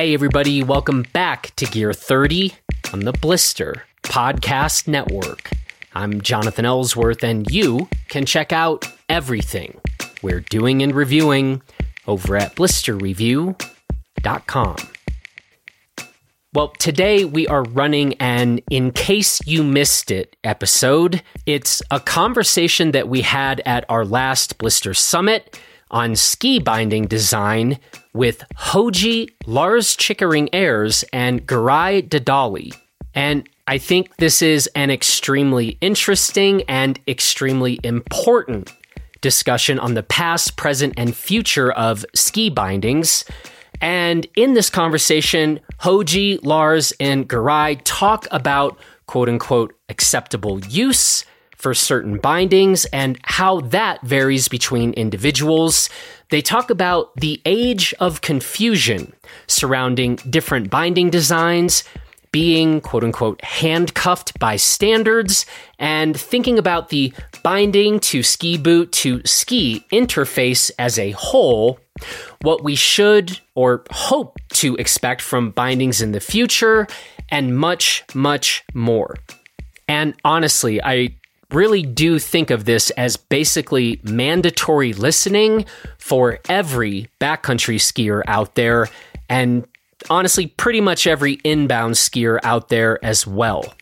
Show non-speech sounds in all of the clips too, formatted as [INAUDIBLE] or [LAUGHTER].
Hey, everybody, welcome back to Gear 30 on the Blister Podcast Network. I'm Jonathan Ellsworth, and you can check out everything we're doing and reviewing over at blisterreview.com. Well, today we are running an In Case You Missed It episode. It's a conversation that we had at our last Blister Summit on ski binding design with Hoji, Lars Chickering Ayers, and Giray Dadali. And I think this is an extremely interesting and extremely important discussion on the past, present, and future of ski bindings. And in this conversation, Hoji, Lars, and Giray talk about quote unquote acceptable use for certain bindings and how that varies between individuals. They talk about the age of confusion surrounding different binding designs, being quote unquote handcuffed by standards, and thinking about the binding to ski boot to ski interface as a whole, what we should or hope to expect from bindings in the future, and much, much more. And honestly, I really do think of this as basically mandatory listening for every backcountry skier out there, and honestly, pretty much every inbound skier out there as well.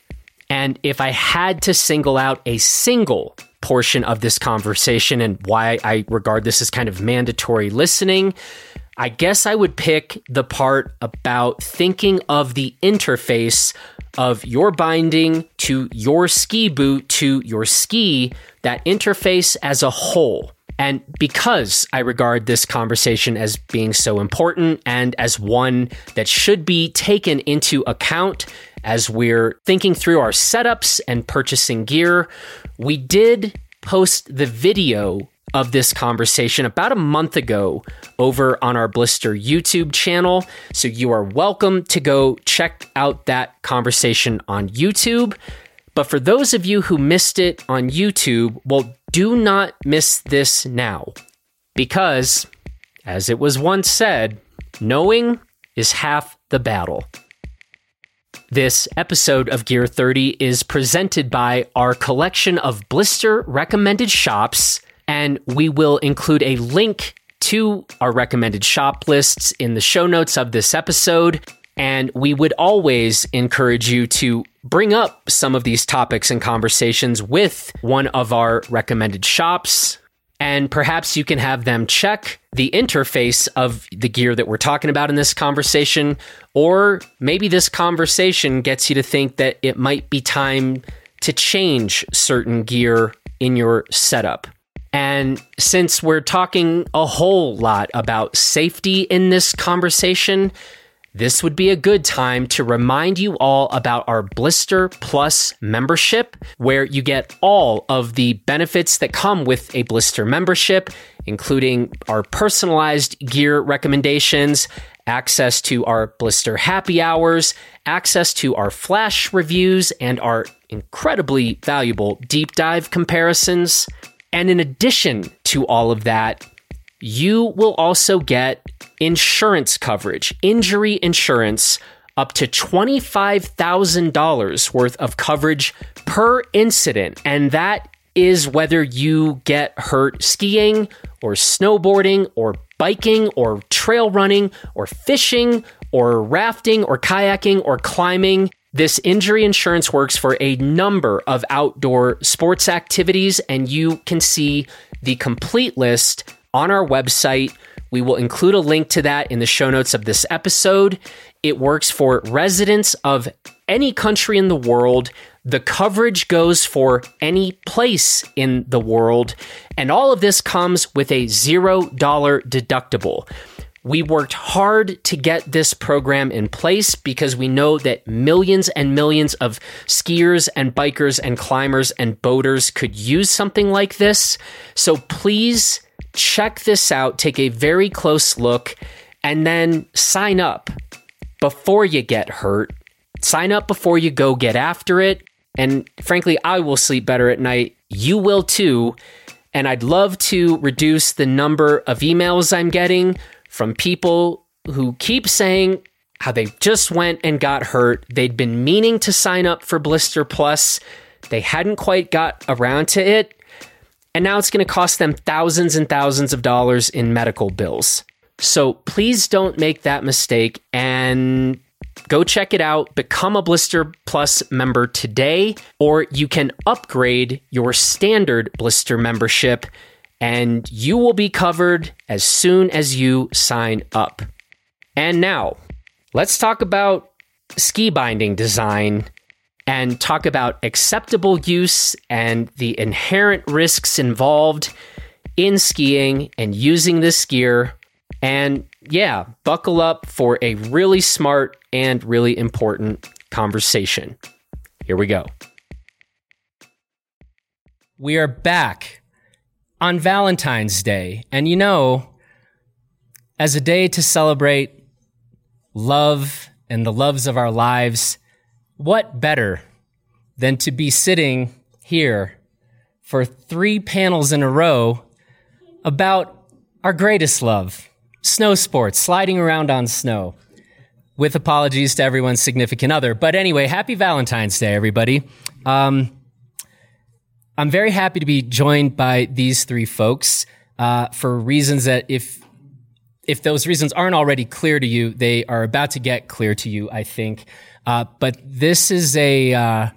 And if I had to single out a single portion of this conversation and why I regard this as kind of mandatory listening, I guess I would pick the part about thinking of the interface of your binding to your ski boot to your ski, that interface as a whole. And because I regard this conversation as being so important and as one that should be taken into account as we're thinking through our setups and purchasing gear, we did post the video of this conversation about a month ago over on our Blister YouTube channel. So you are welcome to go check out that conversation on YouTube. But for those of you who missed it on YouTube, well, do not miss this now. Because, as it was once said, knowing is half the battle. This episode of Gear 30 is presented by our collection of blister recommended shops and we will include a link to our recommended shop lists in the show notes of this episode. And we would always encourage you to bring up some of these topics and conversations with one of our recommended shops. And perhaps you can have them check the interface of the gear that we're talking about in this conversation. Or maybe this conversation gets you to think that it might be time to change certain gear in your setup. And since we're talking a whole lot about safety in this conversation, this would be a good time to remind you all about our Blister Plus membership, where you get all of the benefits that come with a Blister membership, including our personalized gear recommendations, access to our Blister happy hours, access to our flash reviews, and our incredibly valuable deep dive comparisons. And in addition to all of that, you will also get insurance coverage, injury insurance, up to $25,000 worth of coverage per incident. And that is whether you get hurt skiing or snowboarding or biking or trail running or fishing or rafting or kayaking or climbing. This injury insurance works for a number of outdoor sports activities, and you can see the complete list on our website. We will include a link to that in the show notes of this episode. It works for residents of any country in the world. The coverage goes for any place in the world. And all of this comes with a $0 deductible. We worked hard to get this program in place because we know that millions and millions of skiers and bikers and climbers and boaters could use something like this. So please check this out, take a very close look, and then sign up before you get hurt. Sign up before you go get after it. And frankly, I will sleep better at night. You will too. And I'd love to reduce the number of emails I'm getting from people who keep saying, how they just went and got hurt. They'd been meaning to sign up for Blister Plus, they hadn't quite got around to it. And now it's going to cost them thousands and thousands of dollars in medical bills. So please don't make that mistake and go check it out. Become a Blister Plus member today, or you can upgrade your standard Blister membership and you will be covered as soon as you sign up. And now, let's talk about ski binding design and talk about acceptable use and the inherent risks involved in skiing and using this gear. And yeah, buckle up for a really smart and really important conversation. Here we go. We are back on Valentine's Day. And you know, as a day to celebrate love and the loves of our lives, what better than to be sitting here for three panels in a row about our greatest love snow sports, sliding around on snow. With apologies to everyone's significant other. But anyway, happy Valentine's Day, everybody. Um, I'm very happy to be joined by these three folks uh, for reasons that if if those reasons aren't already clear to you, they are about to get clear to you, I think. Uh, but this is a uh,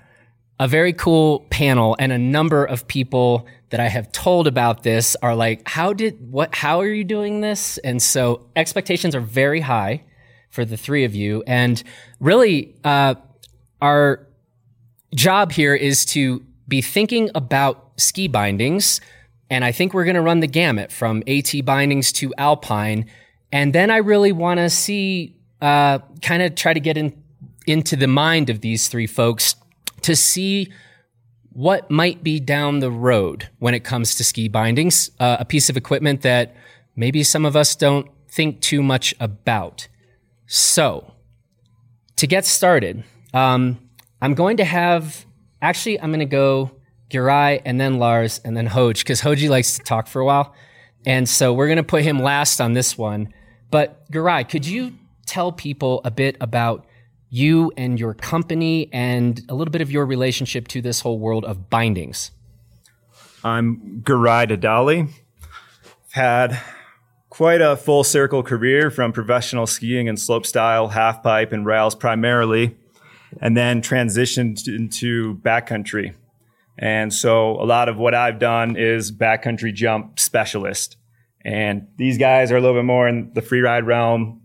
a very cool panel, and a number of people that I have told about this are like, "How did what? How are you doing this?" And so expectations are very high for the three of you, and really, uh, our job here is to be thinking about ski bindings. And I think we're going to run the gamut from AT bindings to Alpine. And then I really want to see, uh, kind of try to get in, into the mind of these three folks to see what might be down the road when it comes to ski bindings, uh, a piece of equipment that maybe some of us don't think too much about. So, to get started, um, I'm going to have Actually, I'm going to go Giray and then Lars and then Hoj because Hoji likes to talk for a while. And so we're going to put him last on this one. But Giray, could you tell people a bit about you and your company and a little bit of your relationship to this whole world of bindings? I'm Giray Dadali. Had quite a full circle career from professional skiing and slopestyle, half pipe, and rails primarily and then transitioned into backcountry. And so a lot of what I've done is backcountry jump specialist. And these guys are a little bit more in the free ride realm,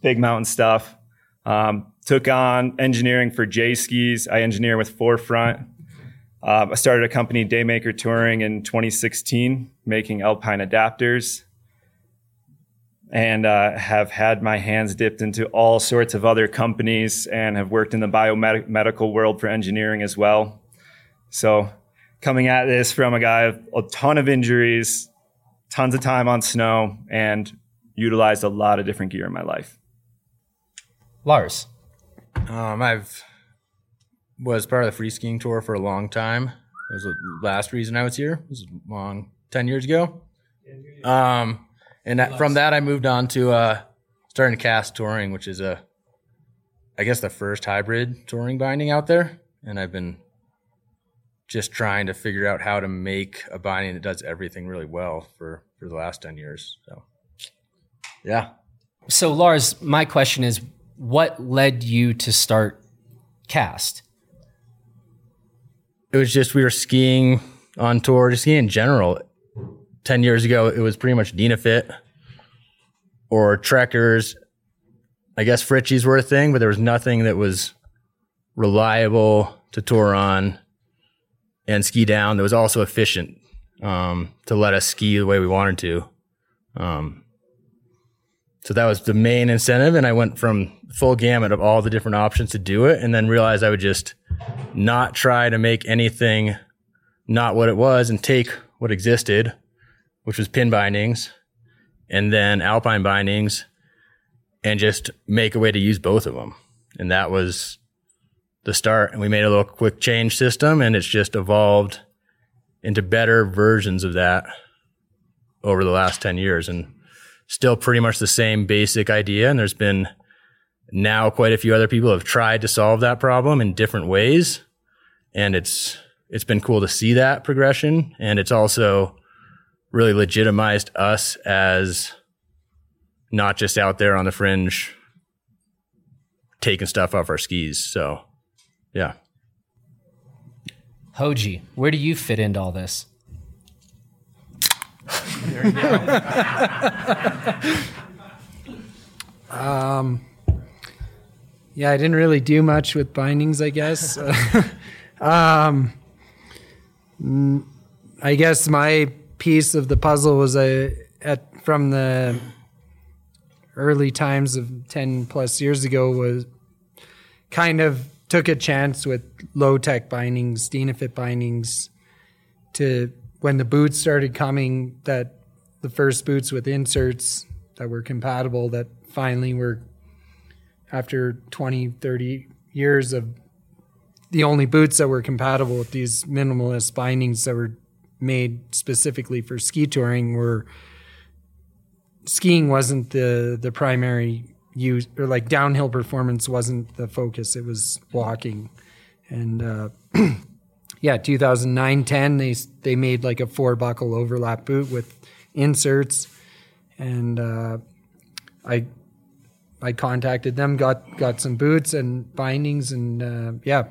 big mountain stuff. Um, took on engineering for J skis. I engineer with Forefront. Uh, I started a company, Daymaker Touring, in 2016, making alpine adapters and uh, have had my hands dipped into all sorts of other companies and have worked in the biomedical world for engineering as well. So, coming at this from a guy with a ton of injuries, tons of time on snow, and utilized a lot of different gear in my life. Lars, um, I've was part of the free skiing tour for a long time. That was the last reason I was here. It was long, ten years ago. Um, and that, from that, I moved on to uh, starting CAST Touring, which is a, I guess the first hybrid touring binding out there. And I've been just trying to figure out how to make a binding that does everything really well for for the last ten years. So, yeah. So Lars, my question is, what led you to start CAST? It was just we were skiing on tour, just skiing in general 10 years ago, it was pretty much Dynafit or Trekkers. I guess Fritschis were a thing, but there was nothing that was reliable to tour on and ski down that was also efficient um, to let us ski the way we wanted to. Um, so that was the main incentive. And I went from full gamut of all the different options to do it and then realized I would just not try to make anything not what it was and take what existed which was pin bindings, and then alpine bindings, and just make a way to use both of them. And that was the start. And we made a little quick change system, and it's just evolved into better versions of that over the last 10 years. And still pretty much the same basic idea. And there's been now quite a few other people have tried to solve that problem in different ways. And it's, it's been cool to see that progression. And it's also really legitimized us as not just out there on the fringe taking stuff off our skis. So, yeah. Hoji, where do you fit into all this? Um, yeah, I didn't really do much with bindings, I guess. [LAUGHS] um, I guess my piece of the puzzle was a at from the early times of 10 plus years ago was kind of took a chance with low tech bindings, Dynafit bindings to when the boots started coming that the first boots with inserts that were compatible that finally were after 20 30 years of the only boots that were compatible with these minimalist bindings that were made specifically for ski touring were skiing wasn't the the primary use or like downhill performance wasn't the focus. It was walking. And uh, [CLEARS THROAT] yeah 2009 10 they they made like a four buckle overlap boot with inserts and uh, i i contacted them got got some boots and bindings and uh, yeah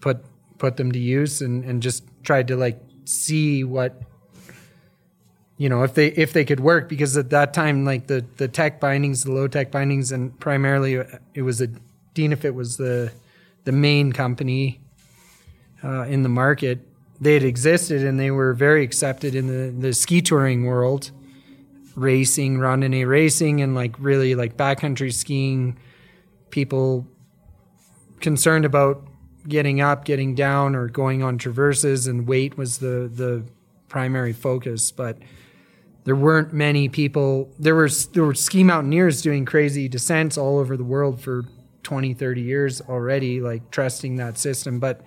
put put them to use and and just tried to like see what you know if they if they could work because at that time like the the tech bindings the low tech bindings and primarily it was a Dynafit was the the main company uh, in the market they had existed and they were very accepted in the the ski touring world racing randonnée racing and like really like backcountry skiing people concerned about getting up getting down or going on traverses and weight was the the primary focus. But there weren't many people there were there were ski mountaineers doing crazy descents all over the world for 20 30 years already like trusting that system. But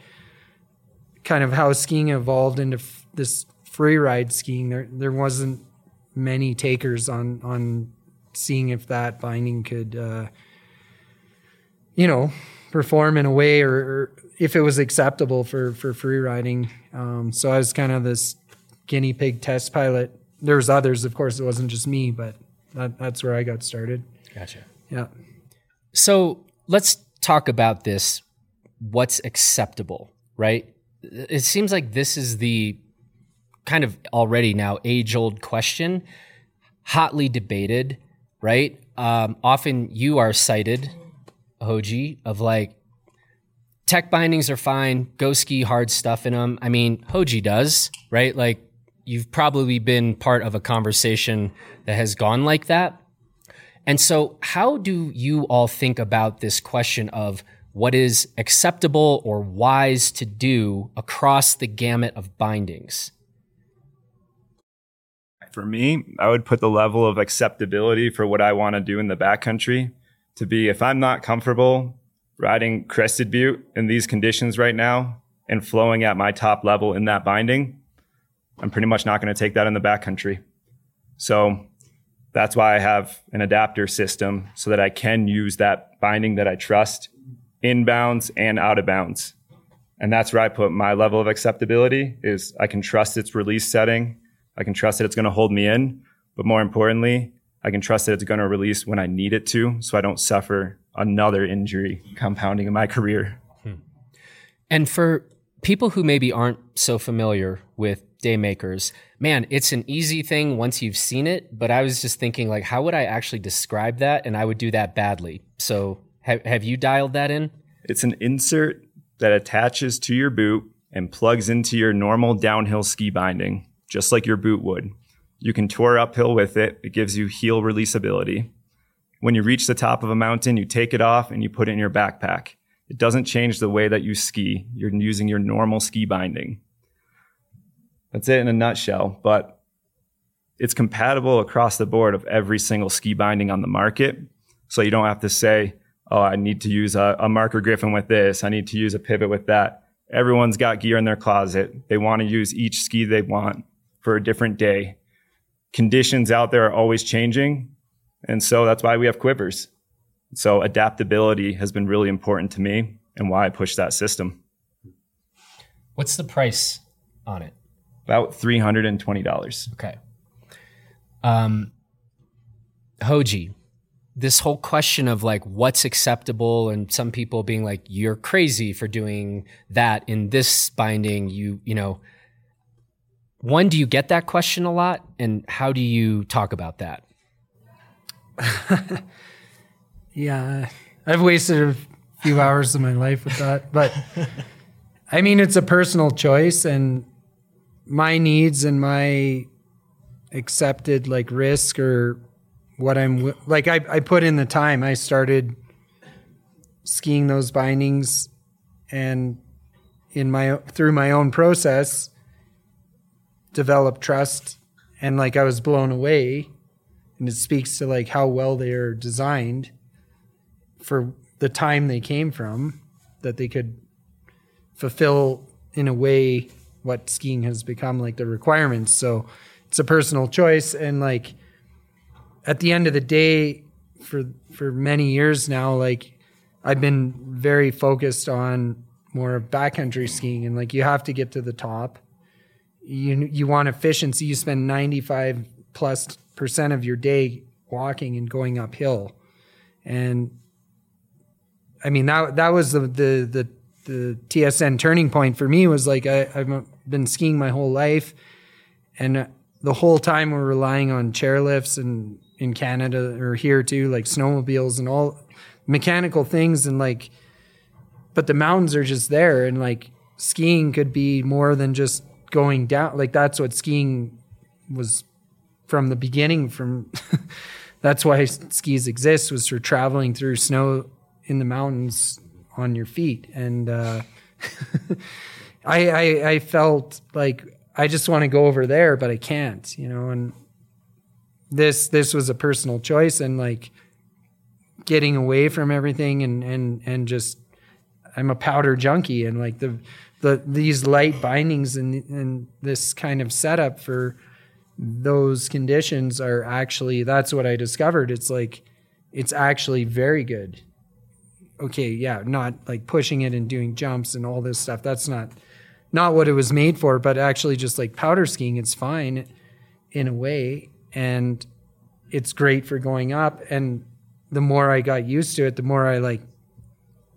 kind of how skiing evolved into f- this free ride skiing there there wasn't many takers on on seeing if that binding could uh, you know perform in a way or, or, if it was acceptable for for free riding um, so i was kind of this guinea pig test pilot There was others, of course. It wasn't just me, but that, that's where I got started. Gotcha. Yeah. So let's talk about this. What's acceptable, right? It seems like this is the kind of already now age old question, hotly debated, right? Um, often you are cited, Hoji, of like, tech bindings are fine, go ski hard stuff in them. I mean, Hoji does, right? Like, you've probably been part of a conversation that has gone like that. And so, how do you all think about this question of what is acceptable or wise to do across the gamut of bindings? For me, I would put the level of acceptability for what I want to do in the backcountry to be if I'm not comfortable riding Crested Butte in these conditions right now and flowing at my top level in that binding, I'm pretty much not going to take that in the backcountry. So that's why I have an adapter system so that I can use that binding that I trust inbounds and out of bounds. And that's where I put my level of acceptability is I can trust its release setting. I can trust that it's going to hold me in, but more importantly, I can trust that it's going to release when I need it to so I don't suffer another injury compounding in my career. Hmm. And for people who maybe aren't so familiar with Daymakers, man, it's an easy thing once you've seen it. But I was just thinking, like, how would I actually describe that? And I would do that badly. So have, have you dialed that in? It's an insert that attaches to your boot and plugs into your normal downhill ski binding, just like your boot would. You can tour uphill with it. It gives you heel releasability. When you reach the top of a mountain, you take it off and you put it in your backpack. It doesn't change the way that you ski. You're using your normal ski binding. That's it in a nutshell. But it's compatible across the board of every single ski binding on the market. So you don't have to say, oh, I need to use a, a Marker Griffon with this. I need to use a pivot with that. Everyone's got gear in their closet. They want to use each ski they want for a different day. Conditions out there are always changing. And so that's why we have quivers. So adaptability has been really important to me and why I push that system. What's the price on it? About $320. Okay. Um, Hoji, this whole question of like what's acceptable and some people being like you're crazy for doing that in this binding. You you know. One do you get that question a lot? And how do you talk about that? [LAUGHS] Yeah, I've wasted a few hours of my life with that, but [LAUGHS] I mean, it's a personal choice, and my needs and my accepted like risk or what I'm like. I, I put in the time. I started skiing those bindings, and in my through my own process, developed trust, and like I was blown away, and it speaks to like how well they are designed for the time they came from that they could fulfill in a way what skiing has become like the requirements so it's a personal choice and like at the end of the day for for many years now like i've been very focused on more backcountry skiing and like you have to get to the top. You you want efficiency. You spend 95 plus percent of your day walking and going uphill. And I mean that that was the the the, the TSN turning point for me was like I, I've been skiing my whole life, and the whole time we're relying on chairlifts and in Canada or here too, like snowmobiles and all mechanical things and like, but the mountains are just there and like skiing could be more than just going down. Like that's what skiing was from the beginning. From [LAUGHS] that's why skis exist was for traveling through snow in the mountains on your feet and uh, [LAUGHS] I, I i felt like i just want to go over there but i can't you know and this this was a personal choice and like getting away from everything and and and just i'm a powder junkie and like the the these light bindings and and this kind of setup for those conditions are actually that's what i discovered. It's like it's actually very good. Okay, yeah, not like pushing it and doing jumps and all this stuff. That's not not what it was made for, but actually just like powder skiing, it's fine in a way and it's great for going up and the more I got used to it, the more I like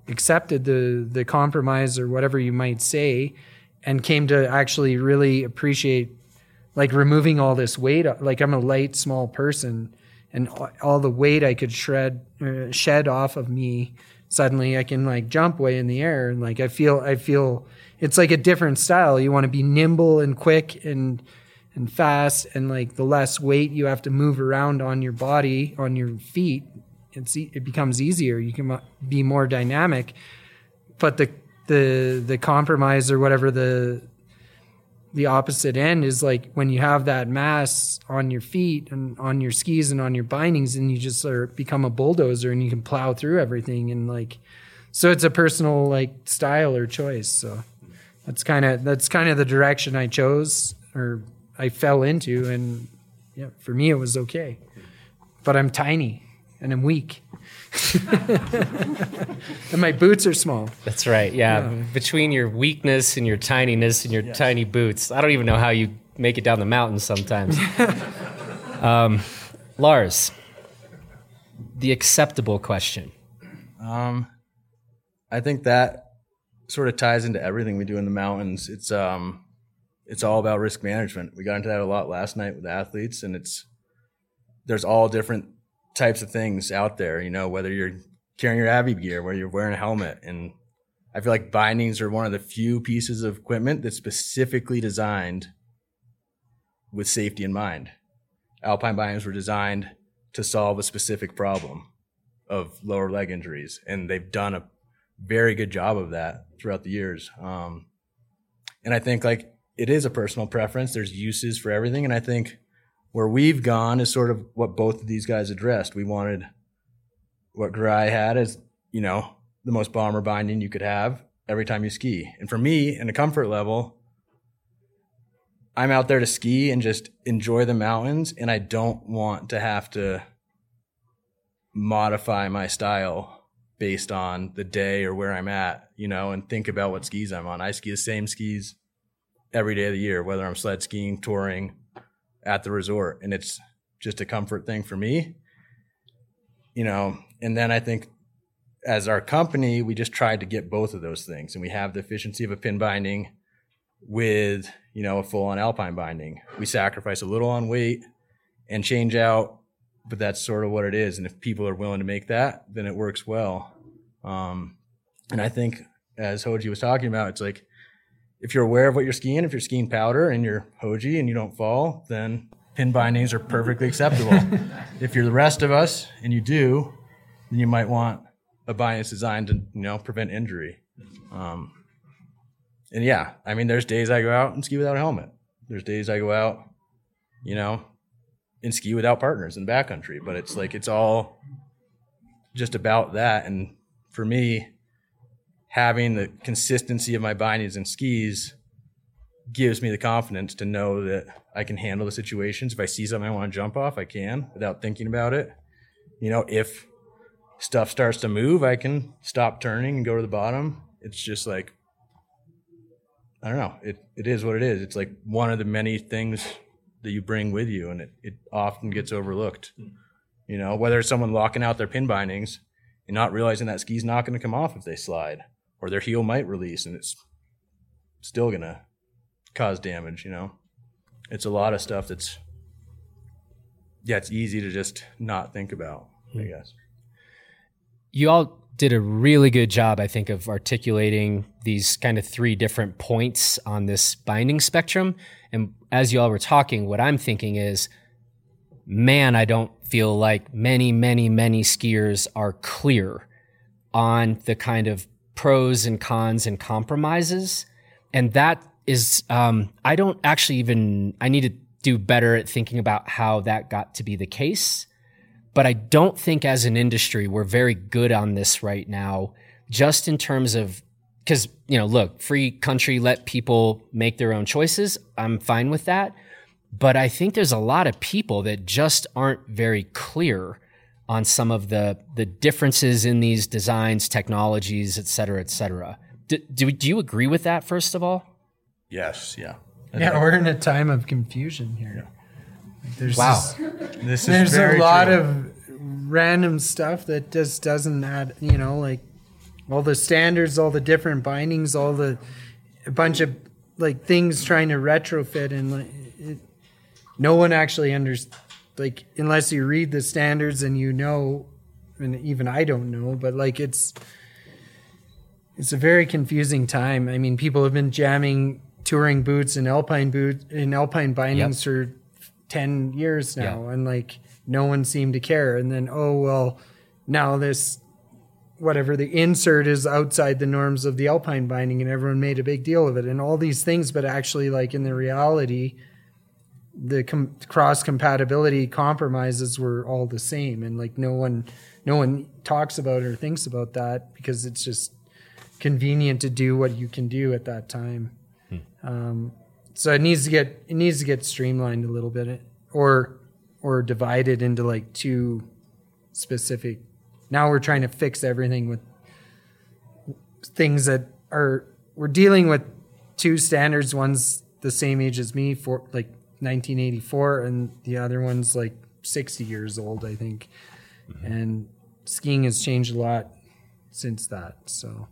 accepted the the compromise or whatever you might say and came to actually really appreciate like removing all this weight like I'm a light small person and all the weight I could shred uh, shed off of me suddenly I can like jump way in the air and like I feel I feel it's like a different style. You want to be nimble and quick and and fast and like the less weight you have to move around on your body on your feet it's it becomes easier. You can uh, be more dynamic. But the the the compromise or whatever the the opposite end is like when you have that mass on your feet and on your skis and on your bindings and you just are become a bulldozer and you can plow through everything and like so it's a personal like style or choice. So that's kind of that's kind of the direction i chose or i fell into and yeah for me it was okay but i'm tiny and i'm weak [LAUGHS] and my boots are small. That's right. Yeah. yeah. Between your weakness and your tininess and your yes. tiny boots, I don't even know how you make it down the mountain sometimes. [LAUGHS] um, Lars, the acceptable question. Um, I think that sort of ties into everything we do in the mountains. It's um, it's all about risk management. We got into that a lot last night with athletes, and it's there's all different types of things out there. You know, whether you're carrying your Avi gear, whether you're wearing a helmet, and I feel like bindings are one of the few pieces of equipment that's specifically designed with safety in mind. Alpine bindings were designed to solve a specific problem of lower leg injuries, and they've done a very good job of that throughout the years. Um, and I think like it is a personal preference. There's uses for everything, and I think where we've gone is sort of what both of these guys addressed. We wanted what Giray had as, you know, the most bomber binding you could have every time you ski. And for me, in a comfort level, I'm out there to ski and just enjoy the mountains and I don't want to have to modify my style based on the day or where I'm at, you know, and think about what skis I'm on. I ski the same skis every day of the year, whether I'm sled skiing, touring, at the resort, and it's just a comfort thing for me. You know, and then I think as our company, we just tried to get both of those things, and we have the efficiency of a pin binding with you know a full on alpine binding. We sacrifice a little on weight and change out, but that's sort of what it is. And if people are willing to make that, then it works well. Um, and I think as Hoji was talking about, it's like if you're aware of what you're skiing, if you're skiing powder and you're Hoji and you don't fall, then pin bindings are perfectly acceptable. [LAUGHS] if you're the rest of us and you do, then you might want a binding that's designed to you know prevent injury. Um, and yeah, I mean, there's days I go out and ski without a helmet. There's days I go out, you know, and ski without partners in the backcountry. But it's like it's all just about that. And for me, having the consistency of my bindings and skis gives me the confidence to know that I can handle the situations. If I see something I want to jump off, I can without thinking about it. You know, if stuff starts to move, I can stop turning and go to the bottom. It's just like I don't know. It it is what it is. It's like one of the many things that you bring with you and it, it often gets overlooked. You know, whether it's someone locking out their pin bindings and not realizing that ski's not going to come off if they slide or their heel might release and it's still to cause damage, you know. It's a lot of stuff that's yeah, it's easy to just not think about, I hmm. guess. You all did a really good job, I think, of articulating these kind of three different points on this binding spectrum. And as you all were talking, what I'm thinking is, man, I don't feel like many, many, many skiers are clear on the kind of pros and cons and compromises. And that is, um, I don't actually even, I need to do better at thinking about how that got to be the case. But I don't think as an industry, we're very good on this right now, just in terms of, because, you know, look, free country, let people make their own choices. I'm fine with that. But I think there's a lot of people that just aren't very clear on some of the, the differences in these designs, technologies, et cetera, et cetera. Do, do, do you agree with that, first of all? Yes, yeah. Yeah, we're in a time of confusion here. There's Wow. just- This is there's a lot true. of random stuff that just doesn't add. You know, like all the standards, all the different bindings, all the a bunch of like things trying to retrofit, and like it, no one actually understands. Like unless you read the standards and you know, and even I don't know, but like it's it's a very confusing time. I mean, people have been jamming touring boots and alpine boots and alpine bindings for 10 years now Yeah. and like no one seemed to care and then oh well now this whatever the insert is outside the norms of the alpine binding and everyone made a big deal of it and all these things but actually like in the reality the com- cross compatibility compromises were all the same. And like no one no one talks about or thinks about that because it's just convenient to do what you can do at that time. Um, so it needs to get it needs to get streamlined a little bit or or divided into like two specific now we're trying to fix everything with things that are we're dealing with two standards. One's the same age as me for like 1984 and the other one's like 60 years old i think mm-hmm. and skiing has changed a lot since that so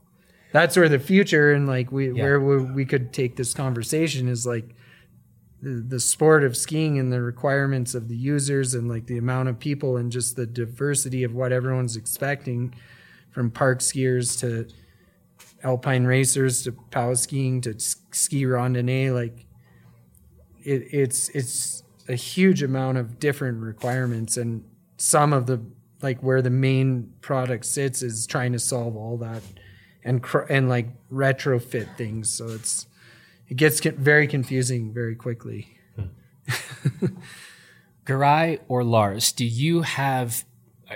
that's where the future and like we Yeah. where we, we could take this conversation is like the, the sport of skiing and the requirements of the users and like the amount of people and just the diversity of what everyone's expecting from park skiers to alpine racers to pow skiing to ski randonnée like it, it's it's a huge amount of different requirements and some of the like where the main product sits is trying to solve all that and cr- and like retrofit things. So it's it gets very confusing very quickly. Hmm. [LAUGHS] Giray or Lars, do you have,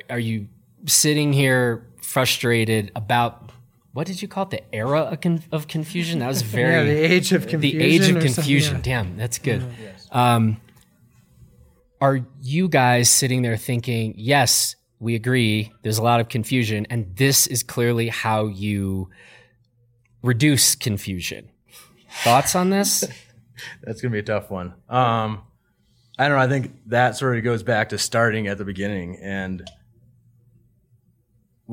are you sitting here frustrated about, what did you call it? The era of, con- of confusion? That was [LAUGHS] very. yeah the age of confusion the age of confusion. yeah. Damn, that's good. Um, are you guys sitting there thinking, yes, we agree there's a lot of confusion, and this is clearly how you reduce confusion. Thoughts on this? [LAUGHS] That's gonna be a tough one. Um, I don't know. I think that sort of goes back to starting at the beginning and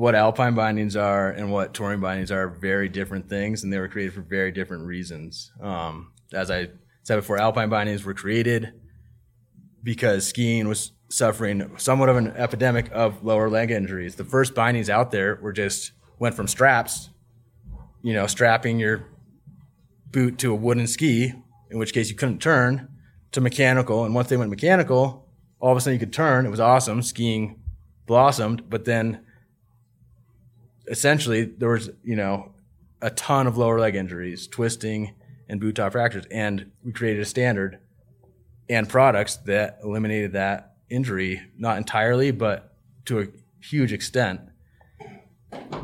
what alpine bindings are and what touring bindings are very different things, and they were created for very different reasons. Um, as I said before, alpine bindings were created because skiing was suffering somewhat of an epidemic of lower leg injuries. The first bindings out there were just went from straps, you know, strapping your boot to a wooden ski, in which case you couldn't turn, to mechanical. And once they went mechanical, all of a sudden you could turn. It was awesome. Skiing blossomed, but then essentially there was, you know, a ton of lower leg injuries, twisting and boot top fractures. And we created a standard and products that eliminated that injury, not entirely, but to a huge extent.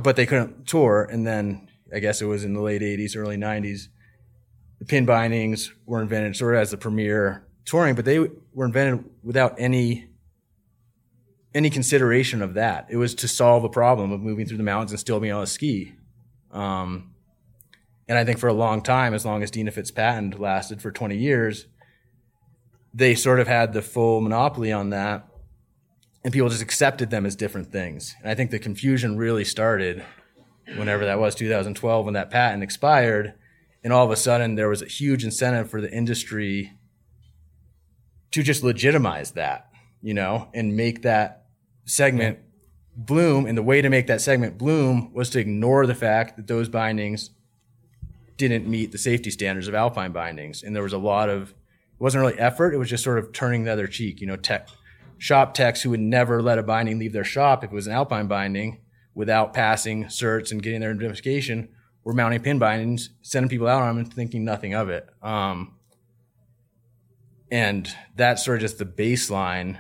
But they couldn't tour. And then I guess it was in the late 80s, early 90s the pin bindings were invented sort of as the premier touring, but they were invented without any any consideration of that. It was to solve the problem of moving through the mountains and still being able to ski. Um, and I think for a long time, as long as Dynafit's patent lasted for 20 years, they sort of had the full monopoly on that, and people just accepted them as different things. And I think the confusion really started whenever that was 2012 when that patent expired and all of a sudden there was a huge incentive for the industry to just legitimize that you know and make that segment bloom and the way to make that segment bloom was to ignore the fact that those bindings didn't meet the safety standards of alpine bindings and there was a lot of it wasn't really effort it was just sort of turning the other cheek you know tech shop techs who would never let a binding leave their shop if it was an alpine binding without passing certs and getting their identification we're mounting pin bindings, sending people out on them and thinking nothing of it. Um, and that's sort of just the baseline.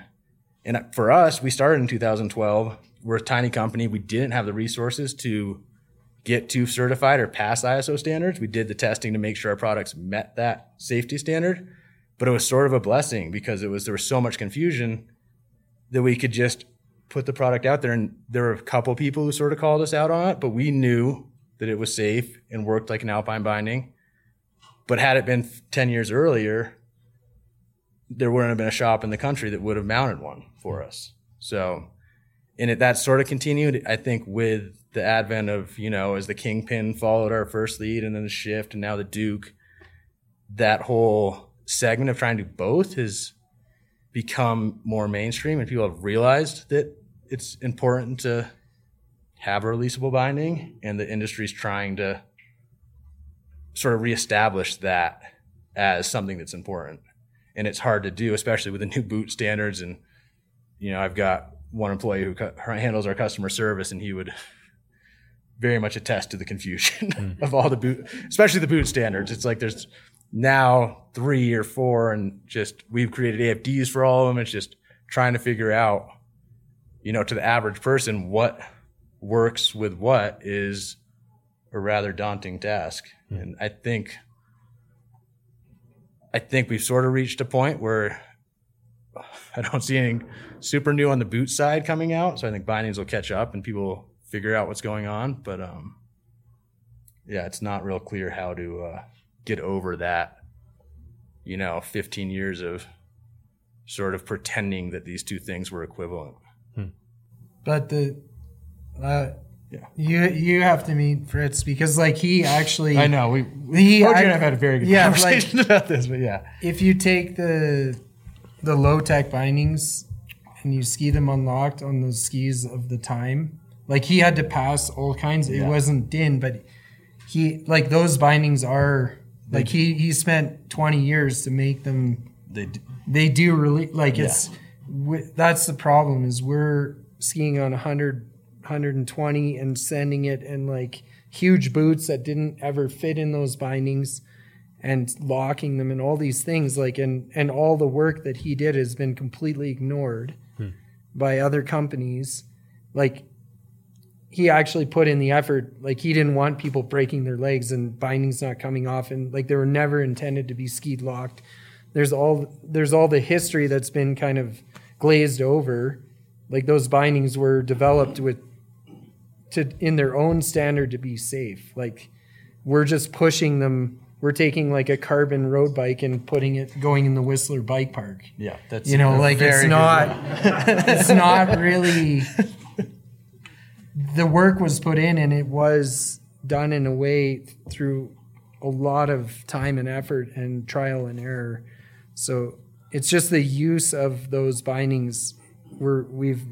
And for us, we started in 2012. We're a tiny company. We didn't have the resources to get to certified or pass ISO standards. We did the testing to make sure our products met that safety standard, but it was sort of a blessing because it was there was so much confusion that we could just put the product out there. And there were a couple people who sort of called us out on it, but we knew that it was safe and worked like an alpine binding. But had it been 10 years earlier, there wouldn't have been a shop in the country that would have mounted one for us. So, and it, that sort of continued, I think, with the advent of, you know, as the Kingpin followed our first lead and then the Shift and now the Duke, that whole segment of trying to do both has become more mainstream and people have realized that it's important to have a releasable binding, and the industry's trying to sort of reestablish that as something that's important. And it's hard to do, especially with the new boot standards. And you know, I've got one employee who handles our customer service, and he would [LAUGHS] very much attest to the confusion [LAUGHS] mm. of all the boot, especially the boot standards. It's like there's now three or four, and just we've created AFDs for all of them. It's just trying to figure out, you know, to the average person what works with what is a rather daunting task. Mm. And I think I think we've sort of reached a point where I don't see anything super new on the boot side coming out. So I think bindings will catch up and people figure out what's going on. But um, yeah, it's not real clear how to uh, get over that, you know, 15 years of sort of pretending that these two things were equivalent. Hmm. But the uh, yeah. You you have to meet Fritz because like he actually I know we he I, and I've had a very good yeah, conversation like, [LAUGHS] about this, but yeah. If you take the the low tech bindings and you ski them unlocked on the skis of the time, like he had to pass all kinds. Yeah. It wasn't DIN, but he like those bindings are like he he spent twenty years to make them. They do. they do really like yeah. it's. That's the problem is we're skiing on a hundred 120 and sending it in like huge boots that didn't ever fit in those bindings and locking them and all these things like and and all the work that he did has been completely ignored hmm. by other companies. Like he actually put in the effort like he didn't want people breaking their legs and bindings not coming off and like they were never intended to be ski locked. There's all there's all the history that's been kind of glazed over. Like those bindings were developed with to in their own standard to be safe. Like we're just pushing them. We're taking like a carbon road bike and putting it going in the Whistler Bike Park. Yeah, that's You know, like it's not it's not [LAUGHS] really the work was put in and it was done in a way through a lot of time and effort and trial and error. So it's just the use of those bindings we're we've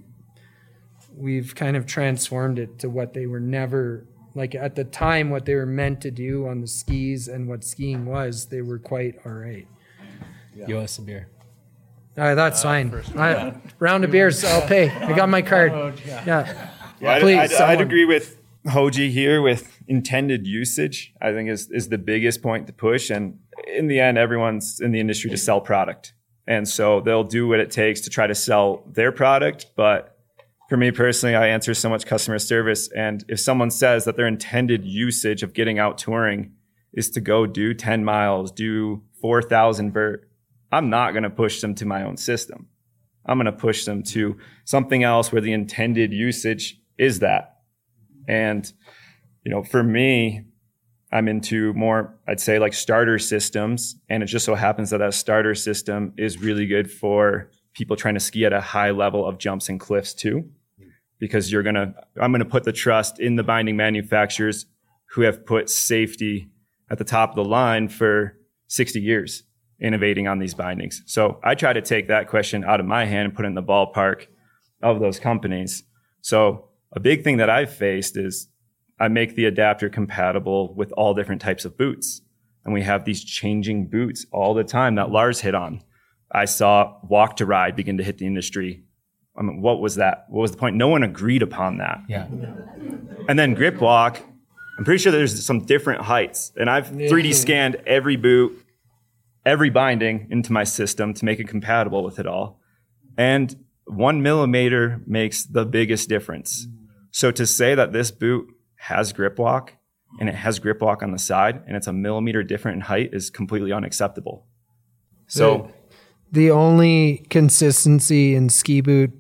we've kind of transformed it to what they were never like at the time what they were meant to do on the skis and what skiing was they were quite all right You owe us a beer. all right that's fine I, round of beers i'll pay i got my card yeah Yeah, I'd, Please, I'd, I'd someone. agree with Hoji here with intended usage. I think is is the biggest point to push. And in the end, everyone's in the industry to sell product, and so they'll do what it takes to try to sell their product. But for me personally, I answer so much customer service, and if someone says that their intended usage of getting out touring is to go do ten miles, do four thousand vert, I'm not going to push them to my own system. I'm going to push them to something else where the intended usage is that. And, you know, for me, I'm into more, I'd say like starter systems. And it just so happens that that starter system is really good for people trying to ski at a high level of jumps and cliffs too. Because you're going to, I'm going to put the trust in the binding manufacturers who have put safety at the top of the line for 60 years innovating on these bindings. So I try to take that question out of my hand and put it in the ballpark of those companies. So a big thing that I've faced is I make the adapter compatible with all different types of boots. And we have these changing boots all the time that Lars hit on. I saw walk to ride begin to hit the industry. I mean, what was that? What was the point? No one agreed upon that. Yeah. And then grip walk, I'm pretty sure there's some different heights. And I've 3D scanned every boot, every binding into my system to make it compatible with it all. And one millimeter makes the biggest difference. So to say that this boot has grip walk and it has grip walk on the side and it's a millimeter different in height is completely unacceptable. So the only consistency in ski boot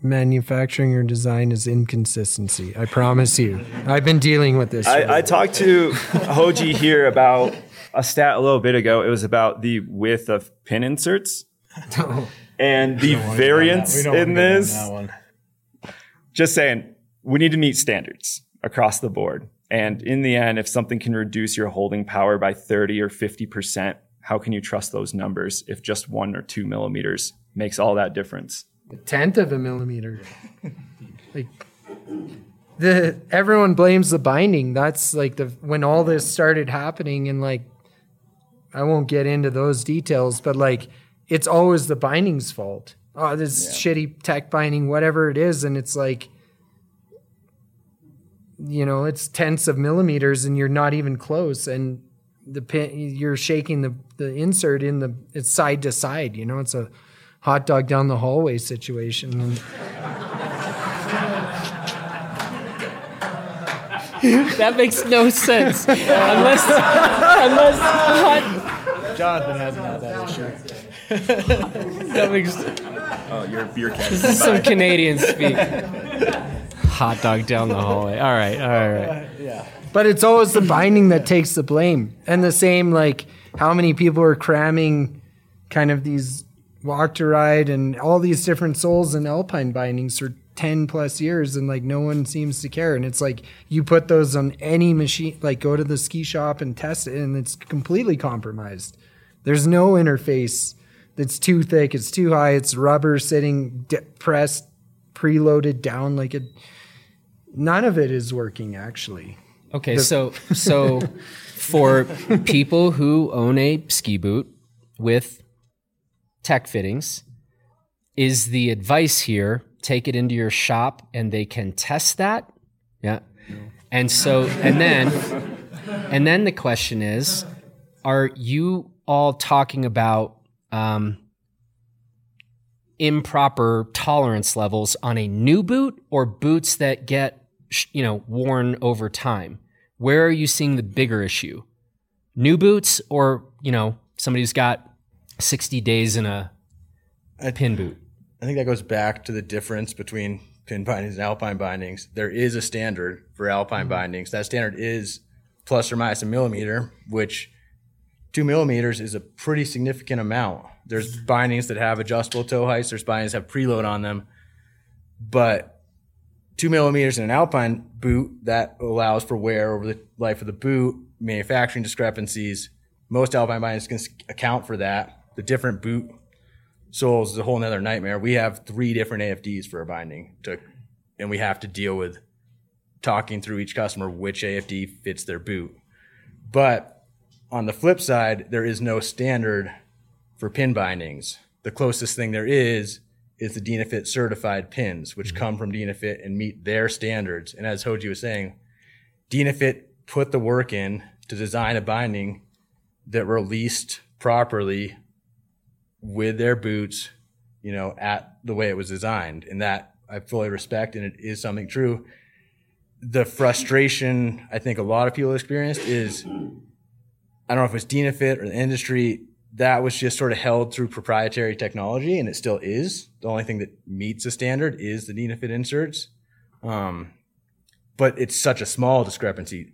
manufacturing or design is inconsistency i promise you i've been dealing with this I, I talked to Hoji here about a stat a little bit ago. It was about the width of pin inserts [LAUGHS] and the variance in this. Just saying, we need to meet standards across the board. And in the end, if something can reduce your holding power by 30 or 50%, how can you trust those numbers if just one or two millimeters makes all that difference? a tenth of a millimeter. [LAUGHS] Like the everyone blames the binding. That's like the when all this started happening and like i won't get into those details but like it's always the binding's fault. Oh this shitty tech binding whatever it is and it's like you know it's tenths of millimeters and you're not even close and the pin you're shaking the the insert in the it's side to side you know it's a hot dog down the hallway situation and [LAUGHS] That makes no sense. unless, unless hot, Jonathan hasn't had that issue. that makes Oh, your beer can. this is some Canadian speak. Hot dog down the hallway. All right, all right, all right. But it's always the [CLEARS THROAT] binding that takes the blame. And the same like how many people are cramming kind of these walk to ride and all these different soles and alpine bindings for 10 plus years and like no one seems to care. And it's like you put those on any machine like go to the ski shop and test it and it's completely compromised. There's no interface that's too thick it's too high it's rubber sitting de- pressed preloaded down like it none of it is working actually Okay, so so [LAUGHS] for people who own a ski boot with tech fittings, is the advice here take it into your shop and they can test that? Yeah. And so and then and then the question is, are you all talking about um, improper tolerance levels on a new boot or boots that get you know worn over time where are you seeing the bigger issue new boots or you know somebody who's got 60 days in a pin boot I think that goes back to the difference between pin bindings and alpine bindings. There is a standard for alpine mm-hmm. bindings. That standard is plus or minus a millimeter, which two millimeters is a pretty significant amount. There's mm-hmm. bindings that have adjustable toe heights. There's bindings that have preload on them, but two millimeters in an alpine boot that allows for wear over the life of the boot. Manufacturing discrepancies. Most alpine bindings can account for that. The different boot soles is a whole nother nightmare. We have three different AFDs for a binding to, and we have to deal with talking through each customer which AFD fits their boot. But on the flip side, there is no standard for pin bindings. The closest thing there is is the Dynafit certified pins, which mm-hmm. come from Dynafit and meet their standards. And as Hoji was saying, Dynafit put the work in to design a binding that released properly with their boots, you know, at the way it was designed. And that I fully respect and it is something true. The frustration I think a lot of people experienced is I don't know if it's Dynafit or the industry, that was just sort of held through proprietary technology and it still is. The only thing that meets the standard is the Dynafit inserts. Um, but it's such a small discrepancy.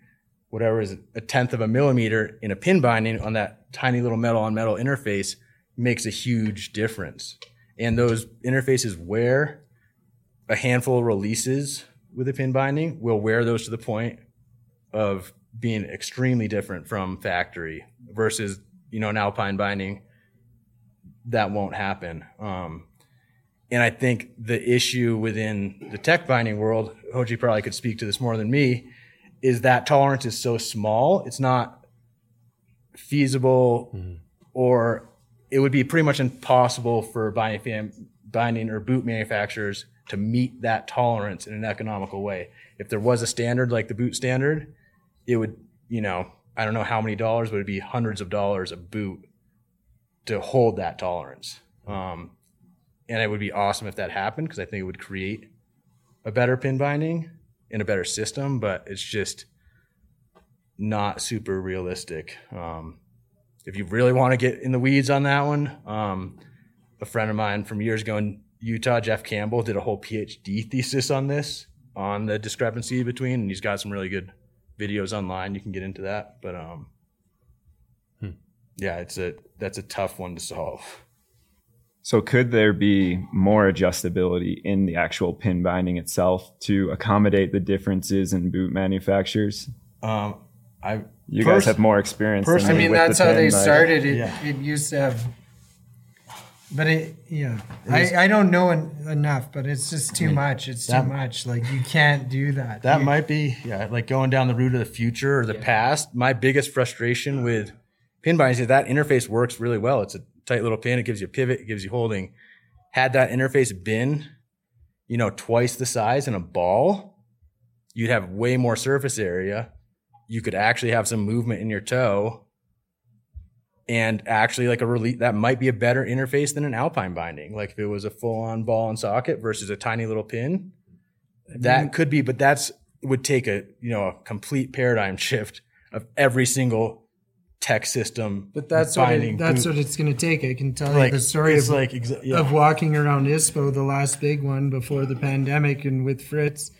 Whatever is a tenth of a millimeter in a pin binding on that tiny little metal on metal interface makes a huge difference. And those interfaces wear a handful of releases with a pin binding will wear those to the point of being extremely different from factory versus you know an alpine binding that won't happen um, and i think the issue within the tech binding world hoji probably could speak to this more than me is that tolerance is so small it's not feasible Mm-hmm. or it would be pretty much impossible for binding, fam- binding or boot manufacturers to meet that tolerance in an economical way. If there was a standard like the boot standard, it would, you know, I don't know how many dollars, but it'd be hundreds of dollars a boot to hold that tolerance. Um, and it would be awesome if that happened because I think it would create a better pin binding and a better system, but it's just not super realistic. Um, if you really want to get in the weeds on that one, um, a friend of mine from years ago in Utah, Jeff Campbell, did a whole PhD thesis on this, on the discrepancy between, and he's got some really good videos online. You can get into that, but um, yeah, it's a that's a tough one to solve. So could there be more adjustability in the actual pin binding itself to accommodate the differences in boot manufacturers? Um, I You Pers- guys have more experience. than pers- I mean, with the that's how pin they binding. started. It, Yeah. it used to have, but it, yeah, I, I don't know en- enough, but it's just too much. It's that- too much. Like you can't do that. That You- might be, yeah, like going down the route of the future or the past. My biggest frustration with pin bindings is that interface works really well. It's a tight little pin. It gives you a pivot. It gives you holding. Had that interface been, you know, twice the size in a ball, you'd have way more surface area. You could actually have some movement in your toe and actually like a release that might be a better interface than an alpine binding. Like if it was a full on ball and socket versus a tiny little pin, that could be, but that's would take a you know a complete paradigm shift of every single tech system. But that's what it, that's boot. what it's going to take. I can tell like you the story of, like exa- yeah. of walking around ISPO, the last big one before the pandemic, and with Fritz.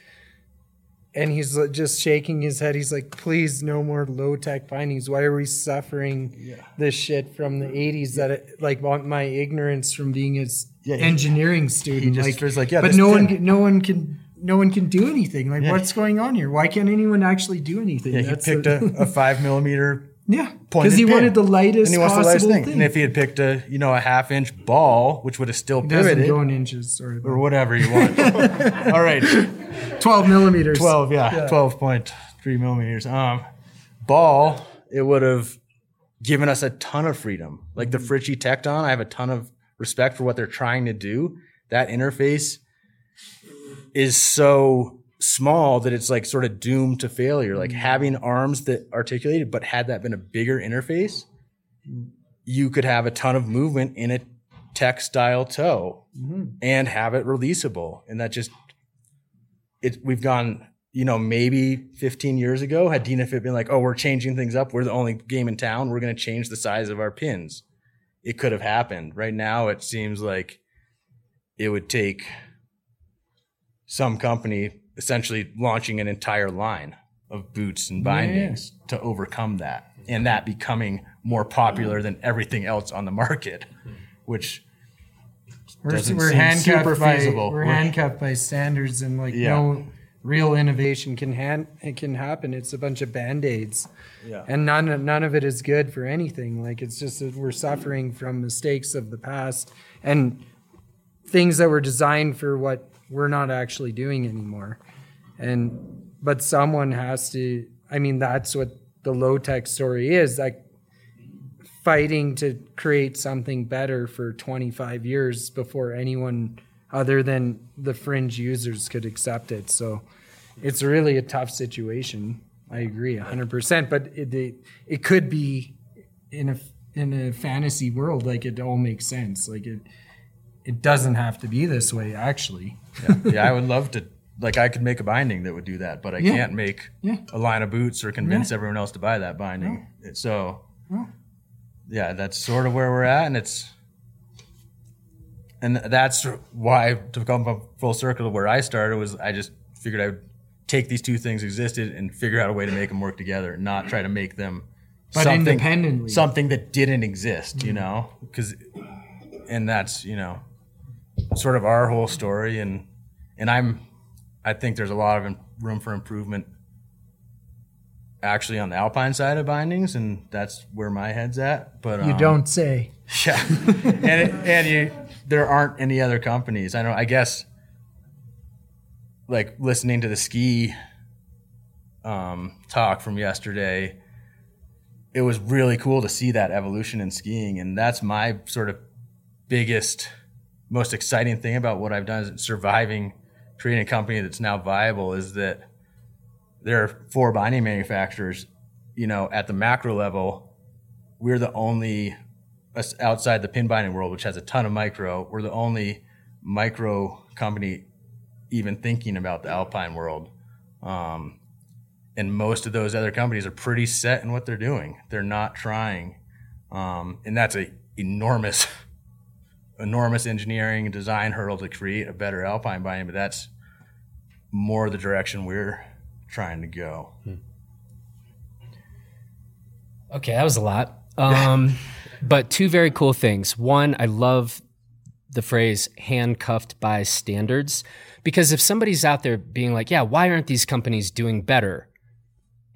And he's just shaking his head. He's like, "Please, no more low tech findings. Why are we suffering this shit from the '80s? That it, like my ignorance from being his Yeah, engineering student. just like, was like, yeah, but no one, can, no one can, no one can do anything. Like, what's going on here? Why can't anyone actually do anything? yeah, he That's picked a, a five millimeter yeah, because he pin. wanted the lightest and he wants the possible lightest thing. thing. And if he had picked a you know a half inch ball, which would have still It doesn't pivoted go in inches. Sorry, or whatever you want. [LAUGHS] All right, twelve millimeters. 12 yeah, 12.3 millimeters um ball it would have given us a ton of freedom like the Fritschi Tecton i have a ton of respect for what they're trying to do that interface is so small that it's like sort of doomed to failure. Like mm. having arms that articulated but had that been a bigger interface you could have a ton of movement in a tech style toe mm-hmm. and have it releasable. And that just it we've gone you know maybe 15 years ago had Dynafit been like oh we're changing things up. We're the only game in town. We're going to change the size of our pins. It could have happened. Right now it seems like it would take some company essentially launching an entire line of boots and bindings to overcome that and that becoming more popular than everything else on the market hmm. which We're, we're handcuffed by feasible. we're We're- handcuffed by standards and like Yeah. no real innovation can hand it can happen. It's a bunch of band aids, Yeah. and none none of it is good for anything. Like it's just that we're suffering from mistakes of the past and things that were designed for what we're not actually doing anymore. And but someone has to. I mean, that's what the low tech story is. Like fighting to create something better for 25 years before anyone other than the fringe users could accept it. So it's really a tough situation. I agree 100%, but it, it, it could be in a in a fantasy world like it all makes sense. Like it it doesn't have to be this way actually. yeah, I would love to. Like, I could make a binding that would do that, but I Yeah. can't make Yeah. a line of boots or convince everyone else to buy that binding. So, yeah, that's sort of where we're at, and it's, and that's why to come full circle to where I started was I just figured I would take these two things existed and figure out a way to make them work together, not try to make them But something independently. something that didn't exist, you mm-hmm. know, because, and that's you know, sort of our whole story, and and I'm, I think there's a lot of room for improvement. Actually, on the alpine side of bindings, and that's where my head's at. But You um, don't say. [LAUGHS] yeah, and it, and you, there aren't any other companies. I don't. I guess, like listening to the ski um, talk from yesterday, it was really cool to see that evolution in skiing, and that's my sort of biggest, most exciting thing about what I've done is surviving, creating a company that's now viable. Is that there are four binding manufacturers, you know, at the macro level, we're the only outside the pin binding world, which has a ton of micro. We're the only micro company even thinking about the alpine world. Um, and most of those other companies are pretty set in what they're doing. They're not trying. Um, and that's a enormous, [LAUGHS] enormous engineering and design hurdle to create a better alpine binding, but that's more the direction we're trying to go. Okay, that was a lot. Um, [LAUGHS] but two very cool things. One, I love the phrase handcuffed by standards because if somebody's out there being like, yeah, why aren't these companies doing better?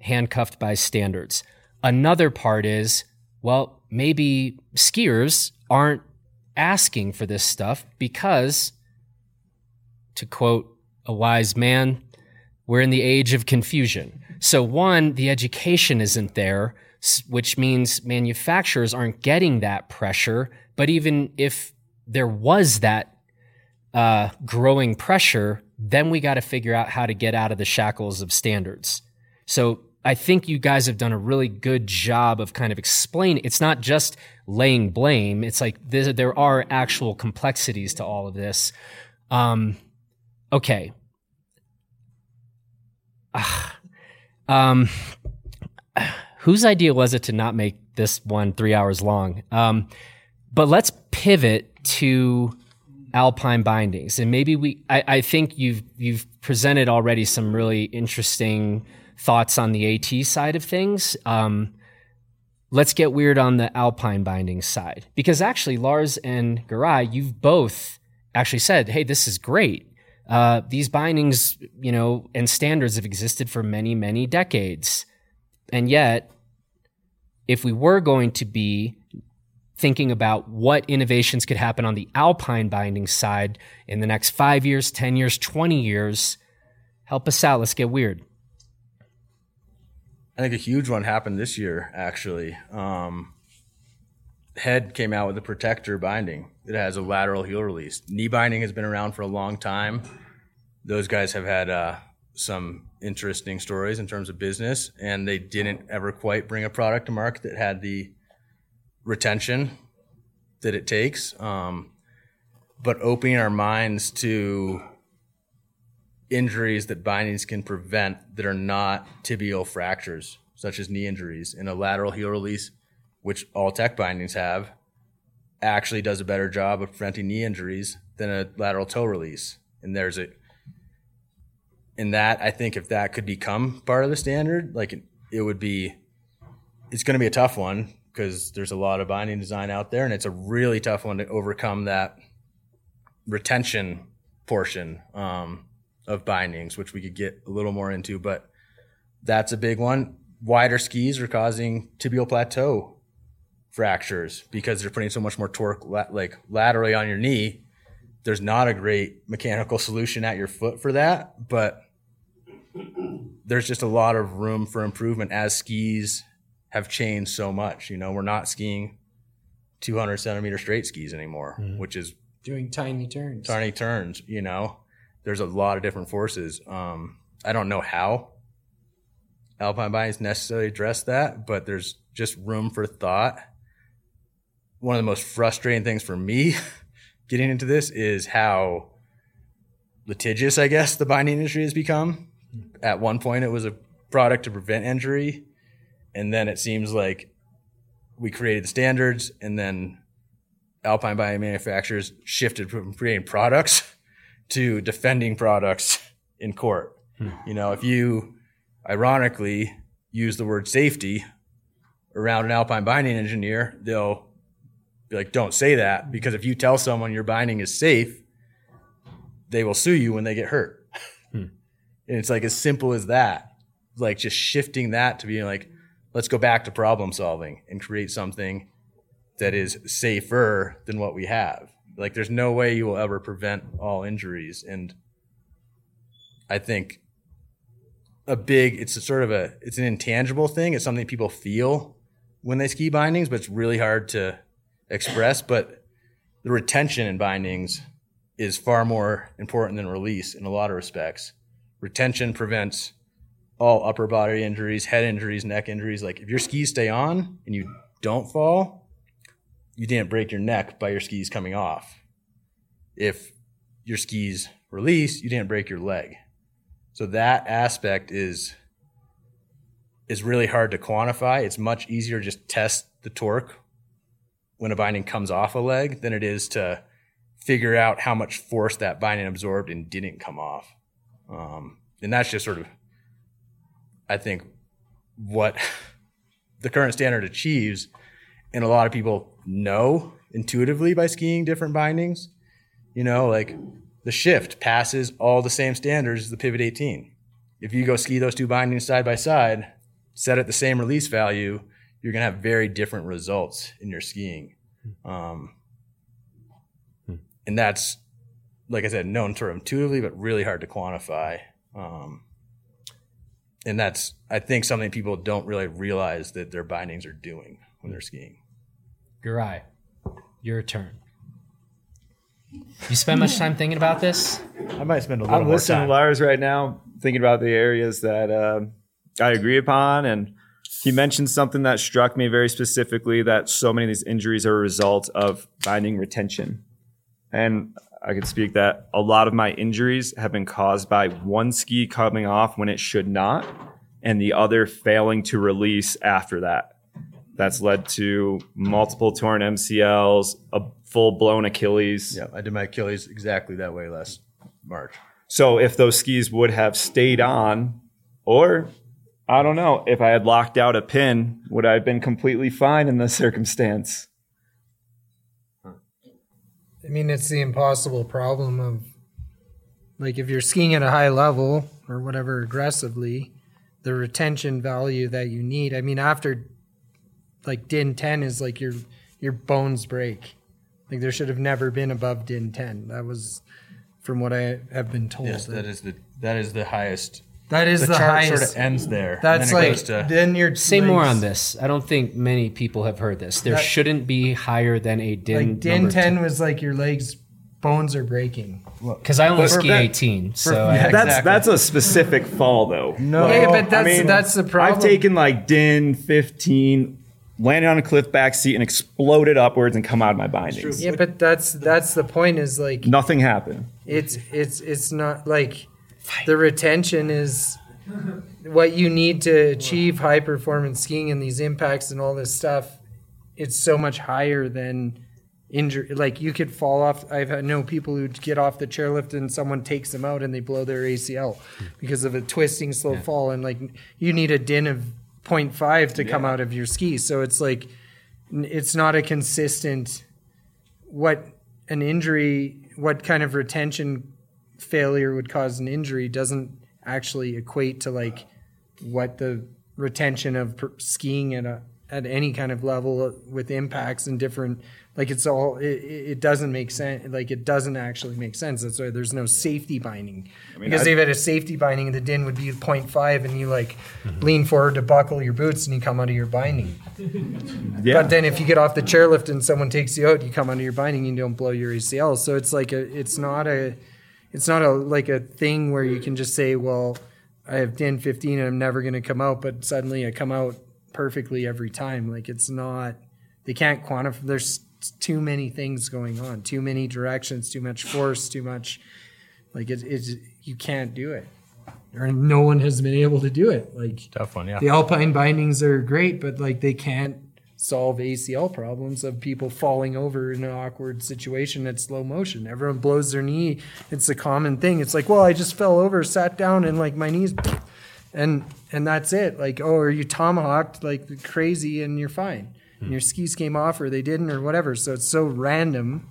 Handcuffed by standards. Another part is, well, maybe skiers aren't asking for this stuff because, to quote a wise man, we're in the age of confusion. So, one, the education isn't there, which means manufacturers aren't getting that pressure. But even if there was that uh, growing pressure, then we got to figure out how to get out of the shackles of standards. So, I think you guys have done a really good job of kind of explaining. It's not just laying blame. It's like there, there are actual complexities to all of this. Um, okay, um, whose idea was it to not make this one three hours long? Um, but let's pivot to alpine bindings, and maybe we. I, I think you've you've presented already some really interesting thoughts on the AT side of things. Um, let's get weird on the alpine binding side because actually Lars and Giray, you've both actually said, "Hey, this is great." Uh, these bindings, you know, and standards have existed for many, many decades. And yet, if we were going to be thinking about what innovations could happen on the alpine binding side in the next five years, 10 years, 20 years, help us out. Let's get weird. I think a huge one happened this year, actually. Um, Head came out with a protector binding. It has a lateral heel release. Knee binding has been around for a long time. Those guys have had uh, some interesting stories in terms of business, and they didn't ever quite bring a product to market that had the retention that it takes. Um, but opening our minds to injuries that bindings can prevent that are not tibial fractures, such as knee injuries, and a lateral heel release, which all tech bindings have, actually does a better job of preventing knee injuries than a lateral toe release. And there's a in that I think if that could become part of the standard, like it, it would be it's going to be a tough one because there's a lot of binding design out there and it's a really tough one to overcome that retention portion um, of bindings, which we could get a little more into, but that's a big one. Wider skis are causing tibial plateau fractures because they're putting so much more torque like laterally on your knee. There's not a great mechanical [LAUGHS] solution at your foot for that, but there's just a lot of room for improvement as skis have changed so much. You know, we're not skiing 200 centimeter straight skis anymore, mm-hmm. which is Doing tiny turns. tiny turns. You know, there's a lot of different forces. Um, I don't know how alpine bindings necessarily address that, but there's just room for thought. One of the most frustrating things for me [LAUGHS] getting into this is how litigious, I guess, the binding industry has become. At one point, it was a product to prevent injury, and then it seems like we created the standards, and then alpine binding manufacturers shifted from creating products to defending products in court. Hmm. You know, if you ironically use the word safety around an alpine binding engineer, they'll be like, don't say that because if you tell someone your binding is safe, they will sue you when they get hurt. Hmm. And it's like as simple as that. Like just shifting that to being like, let's go back to problem solving and create something that is safer than what we have. Like there's no way you will ever prevent all injuries. And I think a big it's a sort of a it's an intangible thing. It's something people feel when they ski bindings, but it's really hard to express. But the retention in bindings is far more important than release in a lot of respects. Retention prevents all upper body injuries, head injuries, neck injuries. Like if your skis stay on and you don't fall, you didn't break your neck by your skis coming off. If your skis release, you didn't break your leg. So that aspect is is really hard to quantify. It's much easier to just test the torque when a binding comes off a leg than it is to figure out how much force that binding absorbed and didn't come off. Um, and that's just sort of, I think, what [LAUGHS] the current standard achieves. And a lot of people know intuitively by skiing different bindings. You know, like the shift passes all the same standards as the Pivot 18. If you go ski those two bindings side by side, set at the same release value, you're going to have very different results in your skiing. Um, and that's, like I said, known sort of intuitively, but really hard to quantify. Um, and that's, I think, something people don't really realize that their bindings are doing when they're skiing. Giray, your turn. You spend much time thinking about this? I might spend a little I'm more listening time. to Lars right now, thinking about the areas that uh, I agree upon, and he mentioned something that struck me very specifically that so many of these injuries are a result of binding retention. And I can speak that a lot of my injuries have been caused by one ski coming off when it should not, and the other failing to release after that. That's led to multiple torn MCLs, a full blown Achilles. Yeah, I did my Achilles exactly that way last March. So if those skis would have stayed on, or I don't know, if I had locked out a pin, would I have been completely fine in this [LAUGHS] circumstance? I mean, it's the impossible problem of like if you're skiing at a high level or whatever aggressively, the retention value that you need. I mean, after like DIN 10 is like your your bones break. Like there should have never been above DIN 10. That was from what I have been told. Yes, that is the that is the highest. that is The, the, chart highest. sort of ends there. that's and then like to, then you're Say like, more on this. I don't think many people have heard this. There That- shouldn't be higher than a DIN Like DIN 10 was like your legs bones are breaking. Because I only But for ski that- 18, so yeah, I, That's Exactly. that's a specific fall though. No. Like, Yeah, but that's that's the problem. I've taken like DIN 15, landed on a cliff back seat and exploded upwards and come out of my bindings. yeah, but that's that's the point. Is like Nothing happened. it's it's it's not like the retention is what you need to achieve high performance skiing and these impacts and all this stuff. It's so much higher than injury. Like you could fall off. I've had know people who get off the chairlift and someone takes them out and they blow their ACL because of a twisting slow fall. And like you need a din of 0.5 to come out of your ski. So it's like it's not a consistent what an injury, what kind of retention failure would cause an injury doesn't actually equate to like what the retention of skiing at a at any kind of level with impacts and different like it's all it, it it doesn't make sense like it doesn't actually make sense that's why there's no safety binding because I- if had a safety binding the din would be 0.5 and you like mm-hmm. lean forward to buckle your boots and you come out of your binding [LAUGHS] Yeah. but then if you get off the chairlift and someone takes you out, you come under your binding, and you don't blow your ACL. So it's like a, it's not a, it's not a like a thing where you can just say, well, I have DIN 15 and I'm never going to come out, but suddenly I come out perfectly every time. Like it's not, they can't quantify. There's too many things going on, too many directions, too much force, too much. Like it, it's you can't do it, or no one has been able to do it. Like Tough one, yeah. the alpine bindings are great, but like they can't solve ACL problems of people falling over in an awkward situation at slow motion. Everyone blows their knee. It's a common thing. It's like, well, I just fell over, sat down, and like my knees, and and that's it. Like, oh, or you tomahawked like crazy, and you're fine. And your skis came off, or they didn't, or whatever. So it's so random.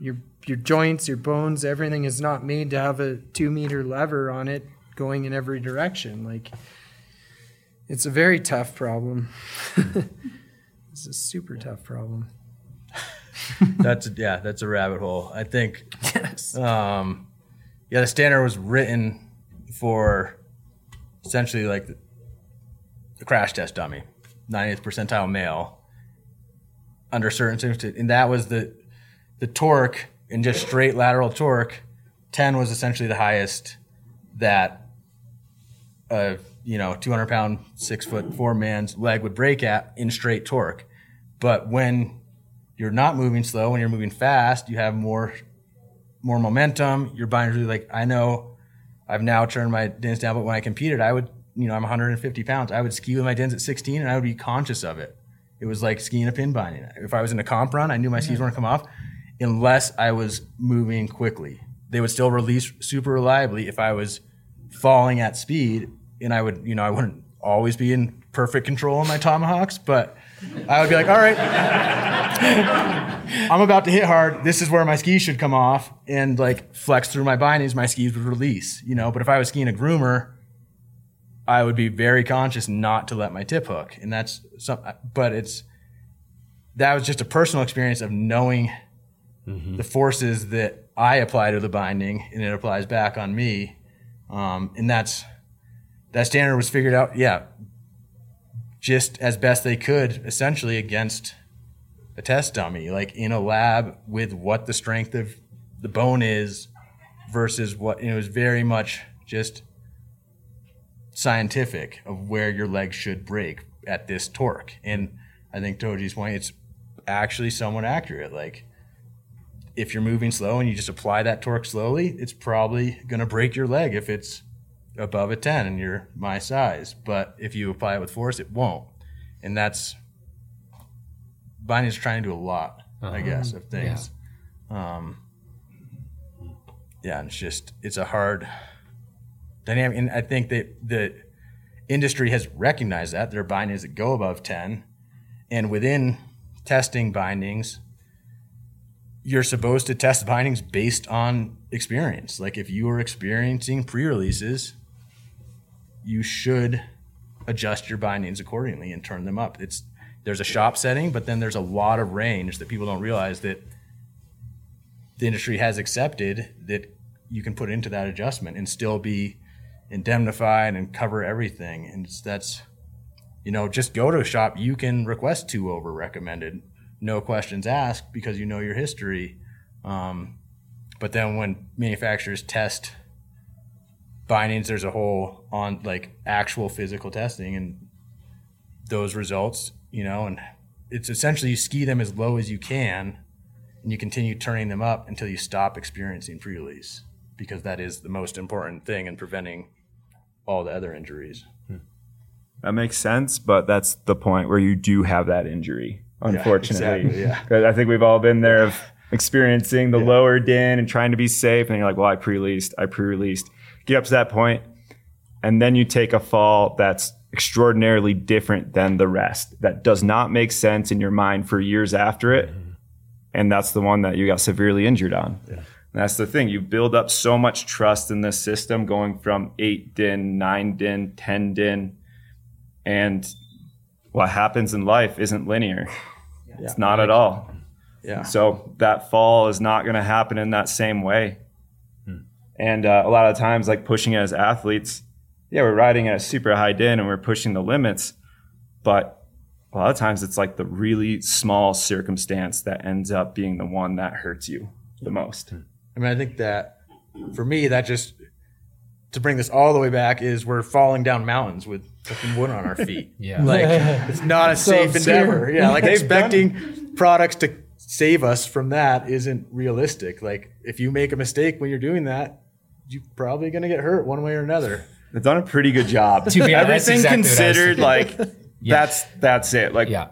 Your your joints, your bones, everything is not made to have a two meter lever on it going in every direction. Like it's a very tough problem. [LAUGHS] it's a super tough problem. [LAUGHS] That's yeah, that's a rabbit hole. I think [LAUGHS] Yes. um, yeah, the standard was written for essentially like the, crash test dummy, 90th percentile male under certain circumstances, and that was the the torque and just straight lateral torque. 10 was essentially the highest that a you know 200 pound six foot four man's leg would break at in straight torque. But when you're not moving slow, when you're moving fast, you have more more momentum. Your binders really like I know I've now turned my dins down, but when I competed, I would you know I'm 150 pounds. I would ski with my dins at 16, and I would be conscious of it. It was like skiing a pin binding. If I was in a comp run, I knew my skis weren't come off unless I was moving quickly. They would still release super reliably if I was falling at speed, and I would you know I wouldn't always be in perfect control of my tomahawks, but I would be like, all right, I'm about to hit hard. This is where my skis should come off and like flex through my bindings. My skis would release, you know. But if I was skiing a groomer, I would be very conscious not to let my tip hook, and that's some. But it's that was just a personal experience of knowing the forces that I apply to the binding, and it applies back on me, um, and that's that standard was figured out. Yeah, just as best they could, essentially against a test dummy, like in a lab with what the strength of the bone is versus what it was very much just scientific of where your leg should break at this torque. And I think Hoji's point, it's actually somewhat accurate. Like if you're moving slow and you just apply that torque slowly, it's probably gonna break your leg if it's above a 10 and you're my size. But if you apply it with force, it won't. And that's Binding's trying to do a lot, I guess, of things. Um, yeah, and it's just it's a hard dynamic, and I think that the industry has recognized that there are bindings that go above ten, and within testing bindings, you're supposed to test bindings based on experience. Like if you are experiencing pre-releases, you should adjust your bindings accordingly and turn them up. It's there's a shop setting, but then there's a lot of range that people don't realize that the industry has accepted that you can put into that adjustment and still be indemnified and cover everything. And that's, you know, just go to a shop. You can request two over recommended, no questions asked because you know your history. Um, but then when manufacturers test bindings, there's a whole on like actual physical testing and those results, you know, and it's essentially you ski them as low as you can and you continue turning them up until you stop experiencing pre-release because that is the most important thing in preventing all the other injuries. Hmm. That makes sense, but that's the point where you do have that injury. unfortunately. exactly, yeah. [LAUGHS] I think we've all been there of experiencing the lower din and trying to be safe. And you're like, well, I pre-released, I pre-released. Get up to that point, and then you take a fall that's extraordinarily different than the rest. That does not make sense in your mind for years after it. And that's the one that you got severely injured on. And that's the thing. You build up so much trust in this system going from eight din, nine din, 10 din. And what happens in life isn't linear. It's not at all. Yeah. So that fall is not going to happen in that same way. And uh, a lot of times, like pushing it as athletes, yeah, we're riding at a super high din and we're pushing the limits. But a lot of times, it's like the really small circumstance that ends up being the one that hurts you the most. Hmm. I mean, I think that for me, that just to bring this all the way back is we're falling down mountains with fucking wood on our [LAUGHS] feet. Yeah. Like [LAUGHS] it's not a safe absurd. endeavor. Yeah, like They've expecting products to save us from that isn't realistic. Like if you make a mistake when you're doing that, you're probably gonna get hurt one way or another. They've done a pretty good job. To be honest, Everything exactly what I was considered, thinking. like [LAUGHS] that's that's it. Like Yeah.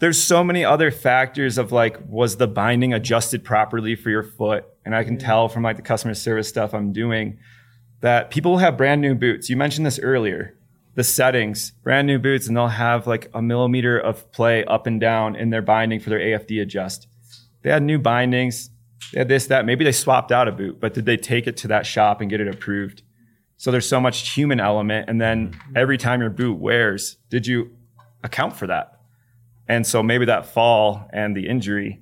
there's so many other factors of like was the binding adjusted properly for your foot and i can mm. tell from like the customer service stuff i'm doing that people will have brand new boots you mentioned this earlier the settings brand new boots and they'll have like a millimeter of play up and down in their binding for their afd adjust they had new bindings they had this that maybe they swapped out a boot but did they take it to that shop and get it approved so there's so much human element and then mm-hmm. every time your boot wears did you account for that and so maybe that fall and the injury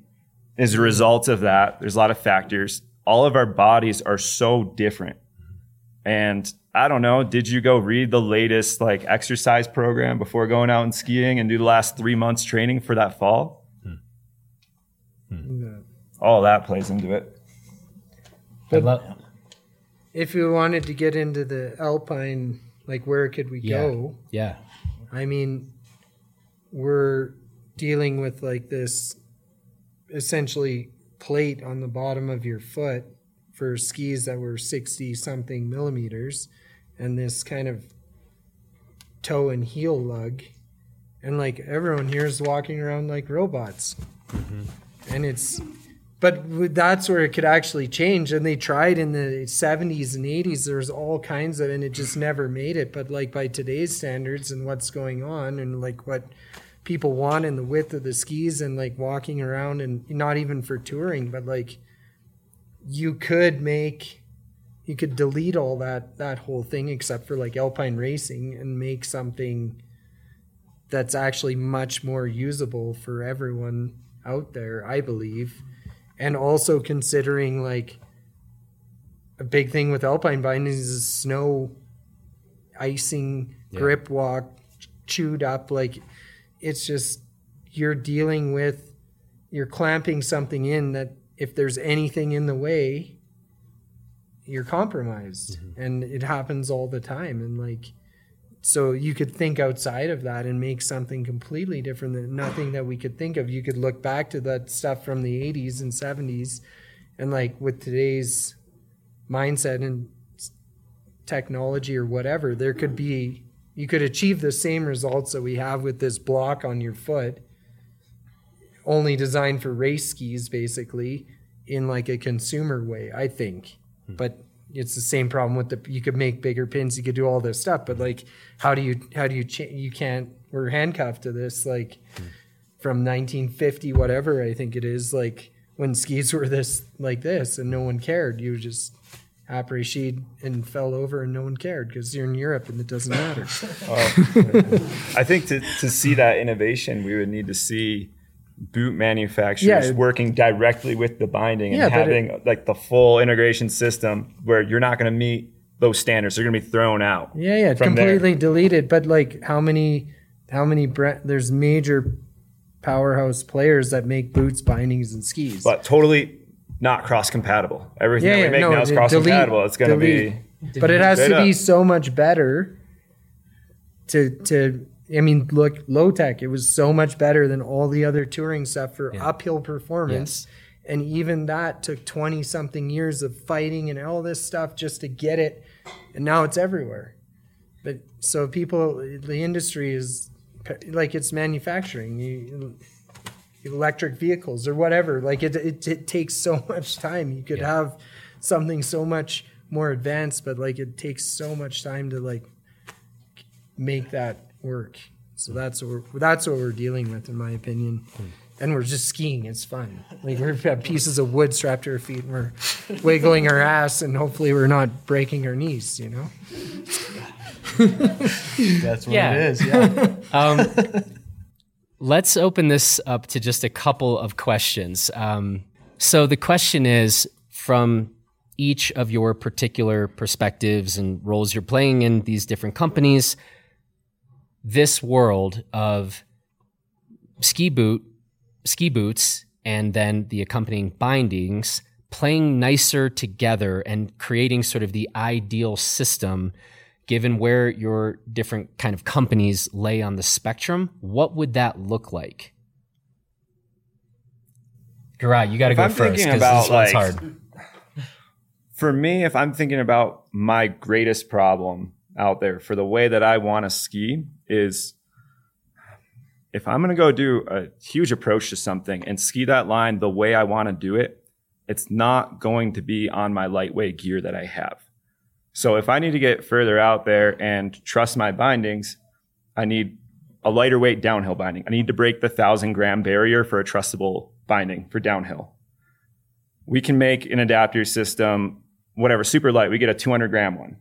is a result of that. There's a lot of factors. All of our bodies are so different. And I don't know, did you go read the latest like exercise program before going out and skiing and do the last three months training for that fall? Hmm. Hmm. All that plays into it. I love- If we wanted to get into the alpine, like where could we Yeah. go? yeah. I mean, we're dealing with like this essentially plate on the bottom of your foot for skis that were 60 something millimeters and this kind of toe and heel lug. And like everyone here is walking around like robots. Mm-hmm. And it's, but that's where it could actually change. And they tried in the 70s and 80s. there's all kinds of, and it just never made it. But like by today's standards and what's going on, and like what people want and the width of the skis, and like walking around, and not even for touring, but like you could make, you could delete all that that whole thing except for like alpine racing and make something that's actually much more usable for everyone out there, I believe. And also considering like a big thing with alpine bindings is snow icing, grip walk, chewed up. Like it's just you're dealing with you're clamping something in that if there's anything in the way, you're compromised. Mm-hmm. And it happens all the time. And like so you could think outside of that and make something completely different than nothing that we could think of. You could look back to that stuff from the 80s and 70s and like with today's mindset and technology or whatever, there could be you could achieve the same results that we have with this block on your foot only designed for race skis basically in like a consumer way, I think. Hmm. But it's the same problem with the you could make bigger pins, you could do all this stuff, but like how do you how do you cha- you can't we're handcuffed to this like from 1950 whatever I think it is like when skis were this like this and no one cared. You just après and fell over and no one cared because you're in Europe and it doesn't matter. [LAUGHS] I think to, to see that innovation, we would need to see boot manufacturers Yeah. working directly with the binding and Yeah, but having like the full integration system where you're not going to meet those standards. They're going to be thrown out. Yeah, yeah, from there. completely deleted. But like, how many, how many? Bre- there's major powerhouse players that make boots, bindings, and skis. But totally not cross compatible. Everything yeah, that we make no, now is cross compatible. It's going to be. delete. But it has Straight to be up. so much better. To to, I mean, look, low tech. It was so much better than all the other touring stuff for uphill performance. And even that took 20 something years of fighting and all this stuff just to get it. And now it's everywhere. But so people, the industry is like it's manufacturing. You, electric vehicles or whatever. Like it, it, it takes so [LAUGHS] much time. You could have something so much more advanced, but like it takes so much time to like make that work. So that's what we're, that's what we're dealing with, in my opinion. And we're just skiing. It's fun. Like we've got pieces of wood strapped to our feet, and we're wiggling our ass, and hopefully we're not breaking our knees. You know. That's what Yeah. it is. Yeah. [LAUGHS] Let's open this up to just a couple of questions. Um, so the question is from each of your particular perspectives and roles you're playing in these different companies, this world of ski boot, ski boots, and then the accompanying bindings playing nicer together and creating sort of the ideal system given where your different kind of companies lay on the spectrum, what would that look like? Giray, you got to go I'm first because this about, one's hard. For me, if I'm thinking about my greatest problem out there for the way that I want to ski is if I'm going to go do a huge approach to something and ski that line the way I want to do it, it's not going to be on my lightweight gear that I have. So if I need to get further out there and trust my bindings, I need a lighter weight downhill binding. I need to break the thousand gram barrier for a trustable binding for downhill. We can make an adapter system, whatever, super light. We get a 200 gram one.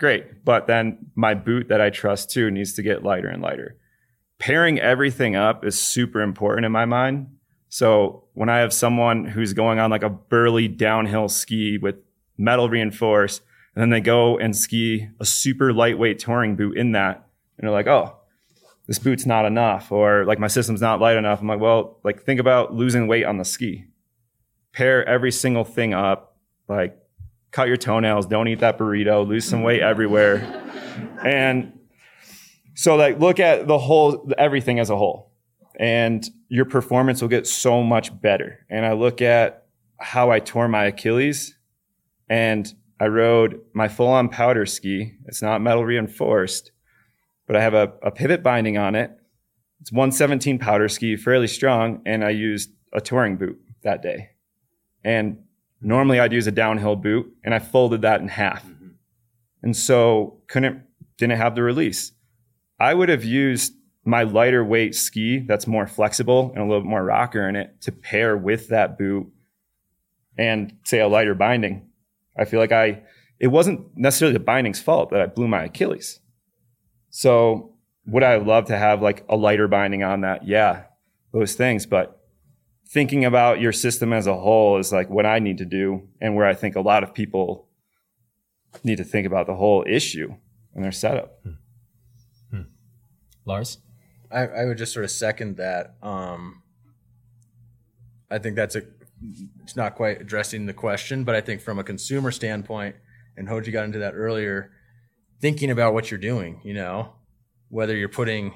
Great. But then my boot that I trust too needs to get lighter and lighter. Pairing everything up is super important in my mind. So when I have someone who's going on like a burly downhill ski with metal reinforced, and then they go and ski a super lightweight touring boot in that, and they're like, oh, this boot's not enough, or like my system's not light enough. I'm like, well, like think about losing weight on the ski. Pair every single thing up, like cut your toenails, don't eat that burrito, lose some weight everywhere. And so like look at the whole everything as a whole. And your performance will get so much better. And I look at how I tore my Achilles and I rode my full on powder ski. It's not metal reinforced, but I have a, a pivot binding on it. It's 117 powder ski, fairly strong, and I used a touring boot that day. And normally I'd use a downhill boot, and I folded that in half. Mm-hmm. And so couldn't didn't have the release. I would have used my lighter weight ski that's more flexible and a little bit more rocker in it to pair with that boot and say a lighter binding. I feel like I it wasn't necessarily the binding's fault that I blew my Achilles. So would I love to have like a lighter binding on that? Yeah, those things. But thinking about your system as a whole is like what I need to do and where I think a lot of people need to think about the whole issue and their setup. Lars? I, I would just sort of second that. Um, I think that's a it's not quite addressing the question, but I think from a consumer standpoint, and Hoji got into that earlier, thinking about what you're doing, you know, whether you're putting,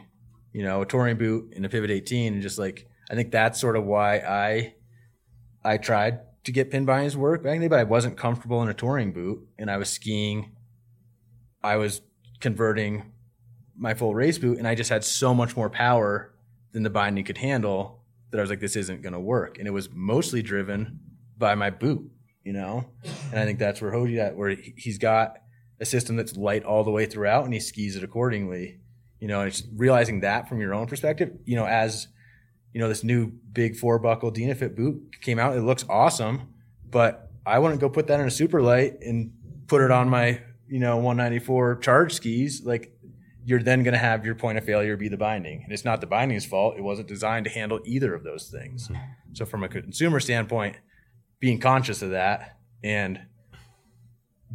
you know, a touring boot in a Pivot 18, and just like I think that's sort of why I I tried to get pin bindings work back in the day, but I wasn't comfortable in a touring boot, and I was skiing. I was converting my full race boot, and I just had so much more power than the binding could handle that I was like, this isn't going to work. And it was mostly driven by my boot, you know. And I think that's where Hoji at, where he- he's got a system that's light all the way throughout, and he skis it accordingly. You know, and it's realizing that from your own perspective. You know, as you know, this new big four buckle Dynafit boot came out. It looks awesome, but I wouldn't go put that in a super light and put it on my you know 194 charge skis. Like you're then going to have your point of failure be the binding. And it's not the binding's fault. It wasn't designed to handle either of those things. Mm-hmm. So, from a consumer standpoint, being conscious of that and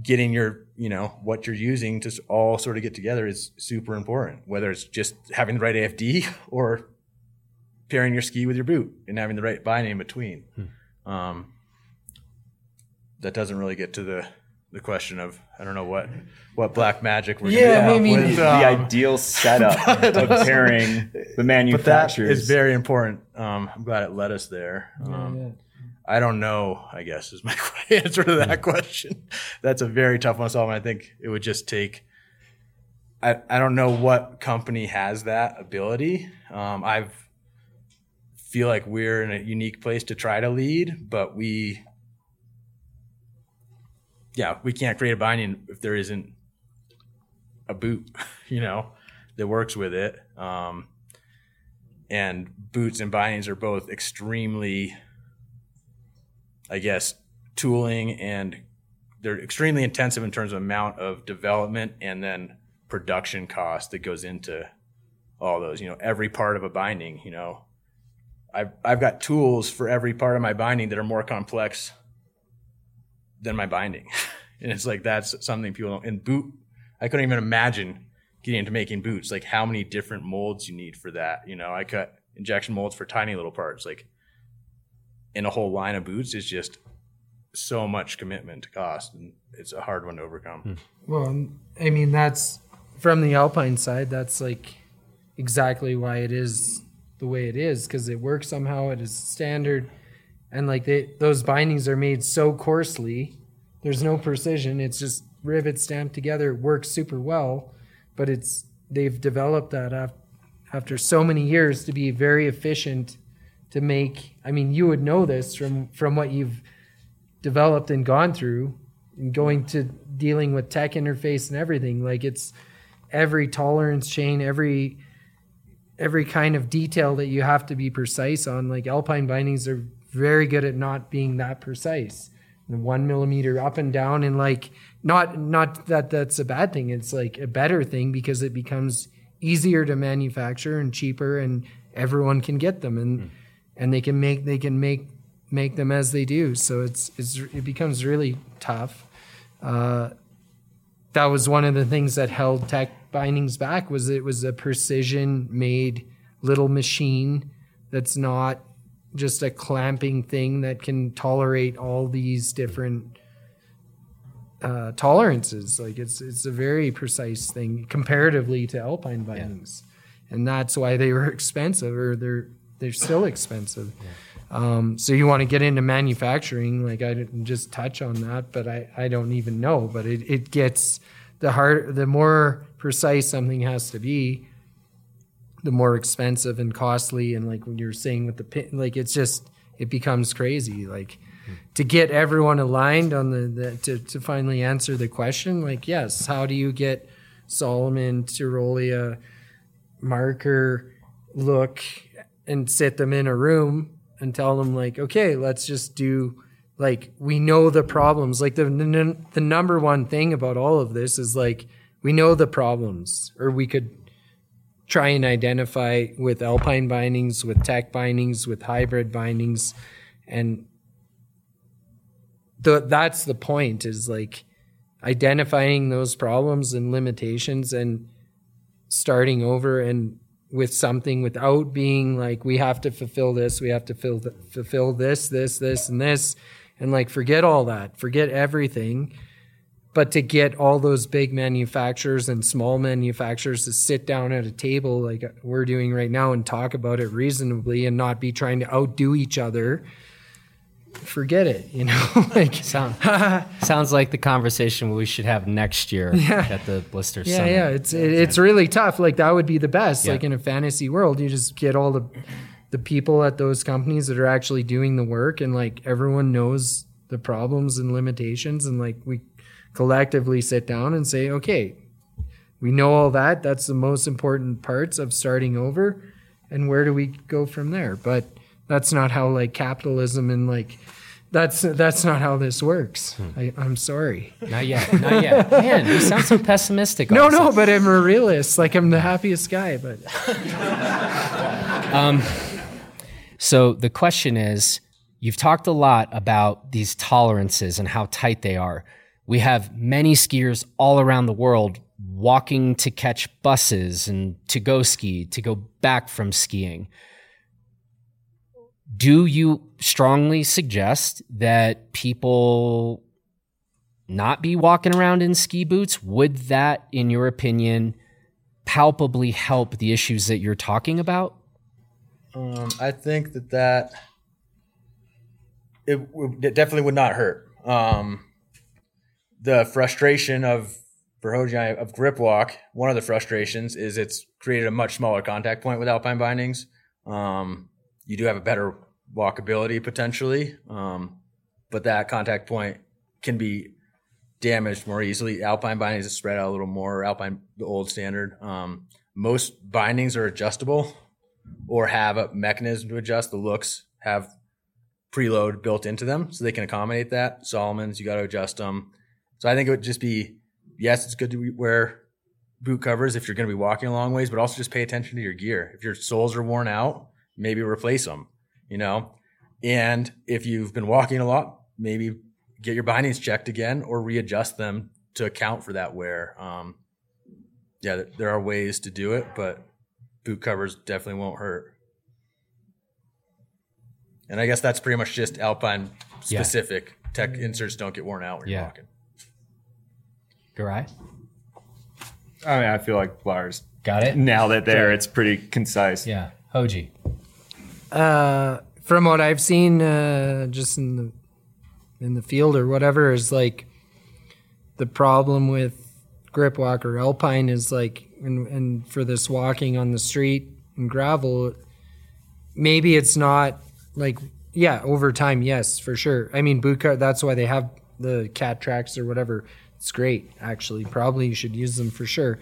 getting your, you know, what you're using to all sort of get together is super important, whether it's just having the right AFD [LAUGHS] or pairing your ski with your boot and having the right binding in between. Um, that doesn't really get to the, the question of I don't know what what black magic we're Yeah, gonna I mean- come up with, the um, ideal setup [LAUGHS] of pairing the but that manufacturers. is very important. Um, I'm glad it led us there. Um, I don't know. I guess is my [LAUGHS] answer to that question. That's a very tough one to solve. And I think it would just take. I, I don't know what company has that ability. Um, I've feel like we're in a unique place to try to lead, but we, yeah, we can't create a binding if there isn't a boot, [LAUGHS] you know, that works with it. Um, and boots and bindings are both extremely, I guess, tooling and they're extremely intensive in terms of amount of development and then production cost that goes into all those. You know, every part of a binding. You know, I've I've got tools for every part of my binding that are more complex than my binding, [LAUGHS] and it's like that's something people don't. And boot, I couldn't even imagine getting into making boots. Like how many different molds you need for that. You know, I cut injection molds for tiny little parts. Like in a whole line of boots is just so much commitment to cost, and it's a hard one to overcome. Hmm. Well, I mean, that's from the Alpine side. That's like exactly why it is the way it is because it works somehow. It is standard, and like they those bindings are made so coarsely. There's no precision. It's just rivets stamped together. It works super well, but it's they've developed that af- after so many years to be very efficient to make. I mean, you would know this from from what you've developed and gone through and going to dealing with tech interface and everything like it's every tolerance chain every every kind of detail that you have to be precise on like alpine bindings are very good at not being that precise one millimeter up and down and like not not that that's a bad thing it's like a better thing because it becomes easier to manufacture and cheaper and everyone can get them and and they can make they can make make them as they do. So it's, it's it becomes really tough. Uh, that was one of the things that held tech bindings back was it was a precision made little machine that's not just a clamping thing that can tolerate all these different uh, tolerances. Like it's it's a very precise thing comparatively to alpine bindings, and that's why they were [LAUGHS] expensive, or they're they're still expensive. Um, so you want to get into manufacturing, like I didn't just touch on that, but I, I don't even know. But it, it gets the hard, the more precise something has to be, the more expensive and costly. And like when you're saying with the pin, like it's just it becomes crazy. Like hmm. to get everyone aligned on the, the to to finally answer the question, like yes, how do you get Salomon, Tyrolia, marker, look, and sit them in a room and tell them like, okay, let's just do like we know the problems. Like the, the number one thing about all of this is like we know the problems, or we could try and identify with alpine bindings, with tech bindings, with hybrid bindings, and the, that's the point is like identifying those problems and limitations and starting over and with something without being like we have to fulfill this we have to fulfill this this this and this and like forget all that forget everything but to get all those big manufacturers and small manufacturers to sit down at a table like we're doing right now and talk about it reasonably and not be trying to outdo each other forget it you know [LAUGHS] like Sound, [LAUGHS] sounds like the conversation we should have next year Yeah. at the Blister yeah Summit. yeah it's it, it's really tough like that would be the best Yeah. like in a fantasy world you just get all the the people at those companies that are actually doing the work and like everyone knows the problems and limitations and like we collectively sit down and say okay we know all that that's the most important parts of starting over and where do we go from there but that's not how like capitalism and like that's that's not how this works hmm. I, i'm sorry Not yet. Not yet. Man, you sound so pessimistic. no, all of a no, but I'm a realist. Like I'm the happiest guy, but [LAUGHS] um, So the question is you've talked a lot about these tolerances and how tight they are. We have many skiers all around the world walking to catch buses and to go ski, to go back from skiing. Do you strongly suggest that people not be walking around in ski boots? Would that, in your opinion, palpably help the issues that you're talking about? Um, I think that that it, it definitely would not hurt. Um, the frustration of for of grip walk, one of the frustrations is it's created a much smaller contact point with alpine bindings. Um, you do have a better walkability potentially, um, but that contact point can be damaged more easily. Alpine bindings spread out a little more. Alpine, the old standard. Um, most bindings are adjustable or have a mechanism to adjust. The looks have preload built into them, so they can accommodate that. Salomon's, you got to adjust them. So I think it would just be yes, it's good to wear boot covers if you're going to be walking a long ways, but also just pay attention to your gear. If your soles are worn out, maybe replace them. You know, and if you've been walking a lot, maybe get your bindings checked again or readjust them to account for that wear. Um, yeah, there are ways to do it, but boot covers definitely won't hurt. And I guess that's pretty much just Alpine Yeah. specific. Tech inserts don't get worn out when Yeah. you're walking. Giray? I mean, I feel like Lars Got it? nailed it there. It's pretty concise. Yeah. Hoji. Uh, from what I've seen, uh, just in the in the field or whatever, is like the problem with grip walk or alpine is like, and, and for this walking on the street and gravel, maybe it's not like yeah over time yes for sure i mean boot cut that's why they have the cat tracks or whatever it's great actually. Probably you should use them for sure.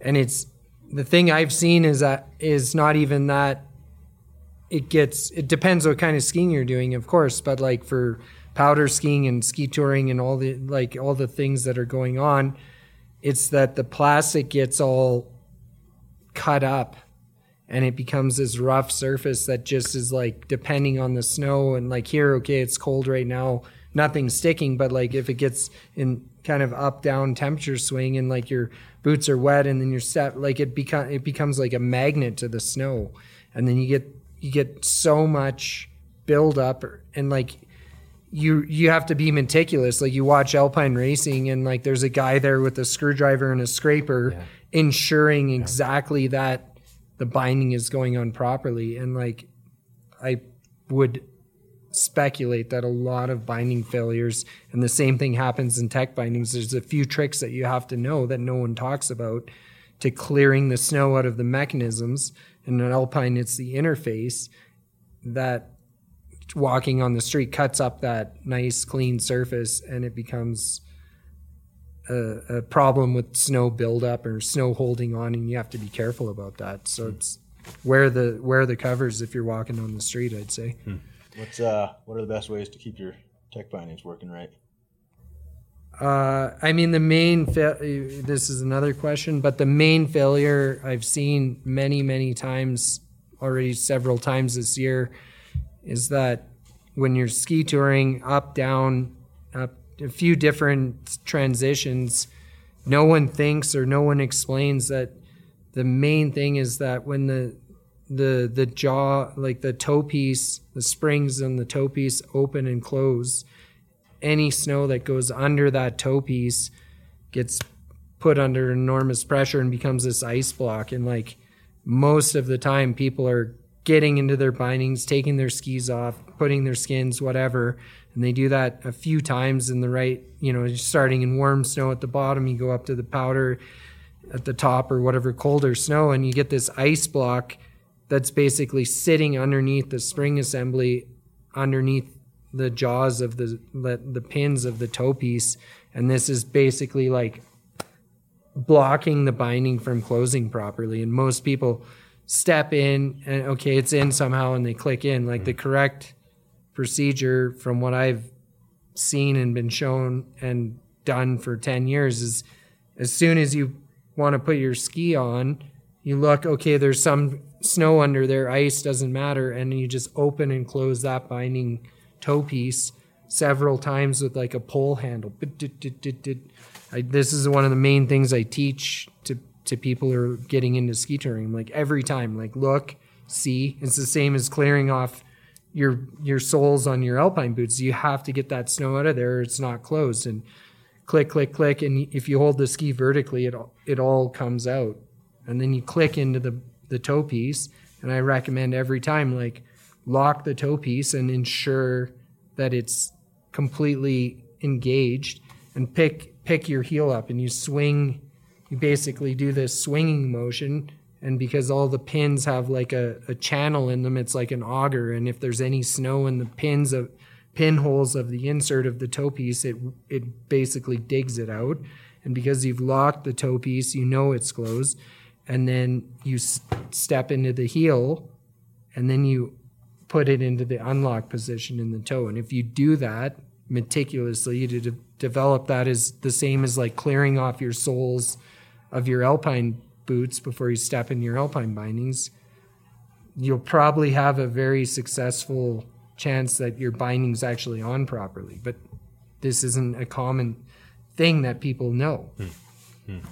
And it's the thing i've seen is that is not even that it gets it depends what kind of skiing you're doing of course but like for powder skiing and ski touring and all the like all the things that are going on it's that the plastic gets all cut up and it becomes this rough surface that just is like depending on the snow and like here okay it's cold right now nothing's sticking but like if it gets in kind of up down temperature swing and like your boots are wet and then your set like it become it becomes like a magnet to the snow and then you get you get so much buildup and like you you have to be meticulous. Like you watch Alpine racing, and like there's a guy there with a screwdriver and a scraper, ensuring exactly that the binding is going on properly. And like I would speculate that a lot of binding failures, and the same thing happens in tech bindings. There's a few tricks that you have to know that no one talks about to clearing the snow out of the mechanisms. And in Alpine, it's the interface that walking on the street cuts up that nice clean surface and it becomes a, a problem with snow buildup or snow holding on and you have to be careful about that so it's wear the wear the covers if you're walking on the street i'd say hmm. What's uh what are the best ways to keep your tech bindings working right? Uh, I mean, the main fa- this is another question, but the main failure I've seen many, many times already, several times this year, is that when you're ski touring up, down, up a few different transitions, no one thinks or no one explains that the main thing is that when the the the jaw like the toe piece the springs and the toe piece open and close any snow that goes under that toe piece gets put under enormous pressure and becomes this ice block. And like most of the time, people are getting into their bindings, taking their skis off, putting their skins, whatever. And they do that a few times in the right, you know, starting in warm snow at the bottom, you go up to the powder at the top or whatever colder snow, and you get this ice block that's basically sitting underneath the spring assembly, underneath the jaws of the the, the pins of the toe piece, and this is basically like blocking the binding from closing properly. And most people step in and okay, it's in somehow, and they click in. Like the mm. correct procedure, from what I've seen and been shown and done for ten years, is as soon as you want to put your ski on, you look okay. There's some snow under there, ice doesn't matter, and you just open and close that binding toe piece several times with like a pole handle. I, this is one of the main things I teach to to people who are getting into ski touring. Like every time, like look, see. It's the same as clearing off your your soles on your alpine boots. You have to get that snow out of there. It's not closed. And click, click, click. And if you hold the ski vertically, it all- it all comes out. And then you click into the the toe piece. And I recommend every time like lock the toe piece and ensure that it's completely engaged and pick pick your heel up and you swing you basically do this swinging motion And because all the pins have like a, a channel in them, it's like an auger. And if there's any snow in the pins of pinholes of the insert of the toe piece, it it basically digs it out. And because you've locked the toe piece, you know it's closed. And then you s- step into the heel, and then you put it into the unlock position in the toe. And if you do that meticulously you de- develop that is the same as like clearing off your soles of your alpine boots before you step in your alpine bindings, you'll probably have a very successful chance that your binding's actually on properly. But this isn't a common thing that people know. Hmm.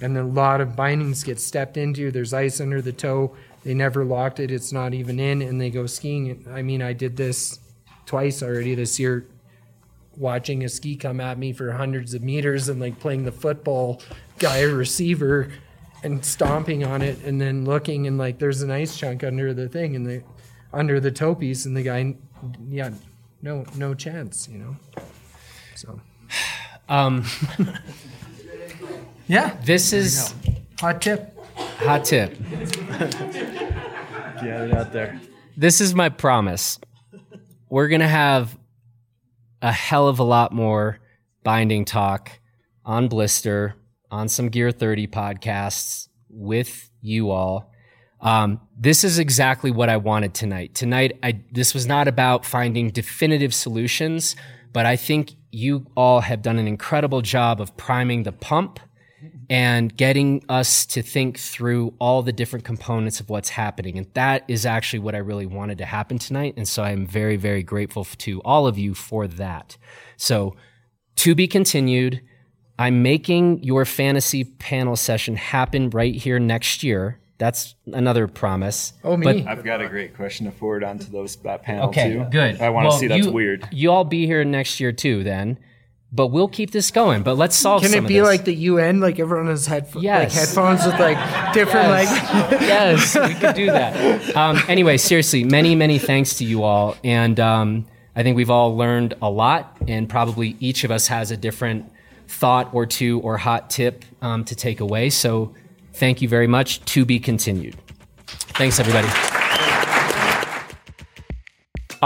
And a lot of bindings get stepped into. There's ice under the toe. They never locked it. It's not even in, and they go skiing. I mean, I did this twice already this year, watching a ski come at me for hundreds of meters and like playing the football guy receiver and stomping on it, and then looking and like there's an ice chunk under the thing and the under the toe piece, and the guy, yeah, no, no chance, you know. So [SIGHS] Um, [LAUGHS] yeah, this is hot tip. hot tip. Get it out there. This is my promise. We're going to have a hell of a lot more binding talk on Blister, on some Gear 30 podcasts with you all. Um, this is exactly what I wanted tonight. Tonight, I, this was not about finding definitive solutions, but I think you all have done an incredible job of priming the pump and getting us to think through all the different components of what's happening. And that is actually what I really wanted to happen tonight. And so I'm very, very grateful to all of you for that. So to be continued, I'm making your fantasy panel session happen right here next year. That's another promise. Oh, me. But I've got a great question to forward onto those that panel Okay, too. good. I want to Well, see that's you- weird. You all be here next year too, then. But we'll keep this going. But let's solve. Can it be like the UN? Like everyone has headphones, Yes. like headphones with like different like. yes, we could do that. Um, anyway, seriously, many, many thanks to you all. And um, I think we've all learned a lot, and probably each of us has a different thought or two or hot tip um, to take away. So thank you very much. To be continued. Thanks, everybody.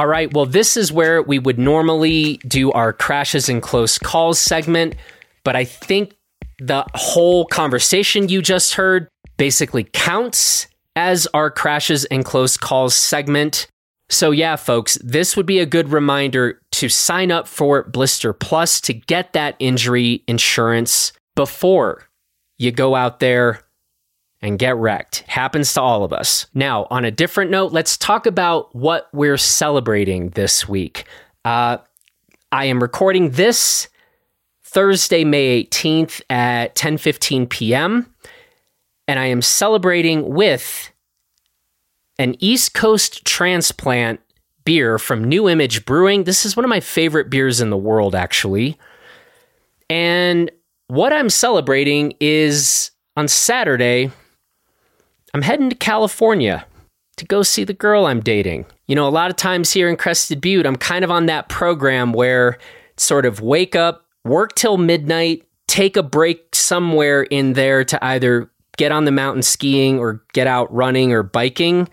All right. Well, this is where we would normally do our crashes and close calls segment, but I think the whole conversation you just heard basically counts as our crashes and close calls segment. So, yeah, folks, this would be a good reminder to sign up for Blister Plus to get that injury insurance before you go out there and get wrecked. It Happens to all of us. Now, on a different note, let's talk about what we're celebrating this week. Uh, I am recording this Thursday, May 18th at 10:15 p.m. and I am celebrating with an East Coast transplant beer from New Image Brewing. This is one of my favorite beers in the world actually. And what I'm celebrating is on Saturday I'm heading to California to go see the girl I'm dating. You know, a lot of times here in Crested Butte, I'm kind of on that program where sort of wake up, work till midnight, take a break somewhere in there to either get on the mountain skiing or get out running or biking.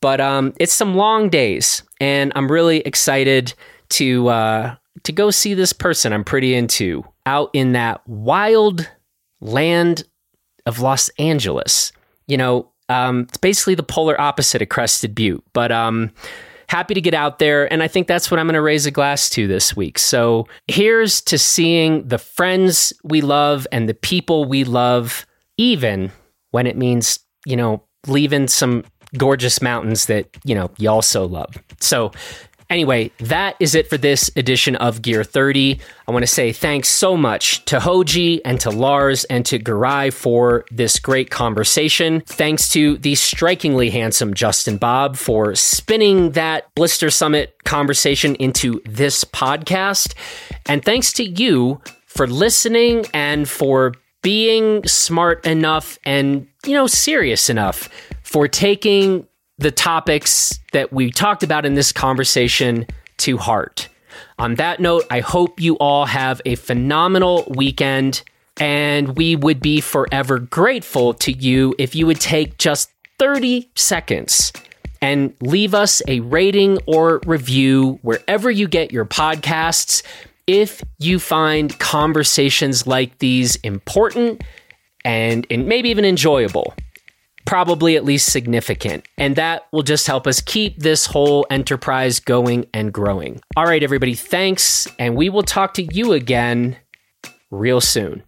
But um, it's some long days, and I'm really excited to uh, to go see this person I'm pretty into out in that wild land of Los Angeles. You know, um, it's basically the polar opposite of Crested Butte, but um, happy to get out there. And I think that's what I'm going to raise a glass to this week. So here's to seeing the friends we love and the people we love, even when it means, you know, leaving some gorgeous mountains that, you know, you also love. So Anyway, that is it for this edition of Gear 30. I want to say thanks so much to Hoji and to Lars and to Giray for this great conversation. Thanks to the strikingly handsome Justin Bob for spinning that Blister Summit conversation into this podcast. And thanks to you for listening and for being smart enough and, you know, serious enough for taking the topics that we talked about in this conversation to heart. On that note, I hope you all have a phenomenal weekend, and we would be forever grateful to you if you would take just 30 seconds and leave us a rating or review wherever you get your podcasts if you find conversations like these important and, and maybe even enjoyable probably at least significant. And that will just help us keep this whole enterprise going and growing. All right, everybody, thanks. And we will talk to you again real soon.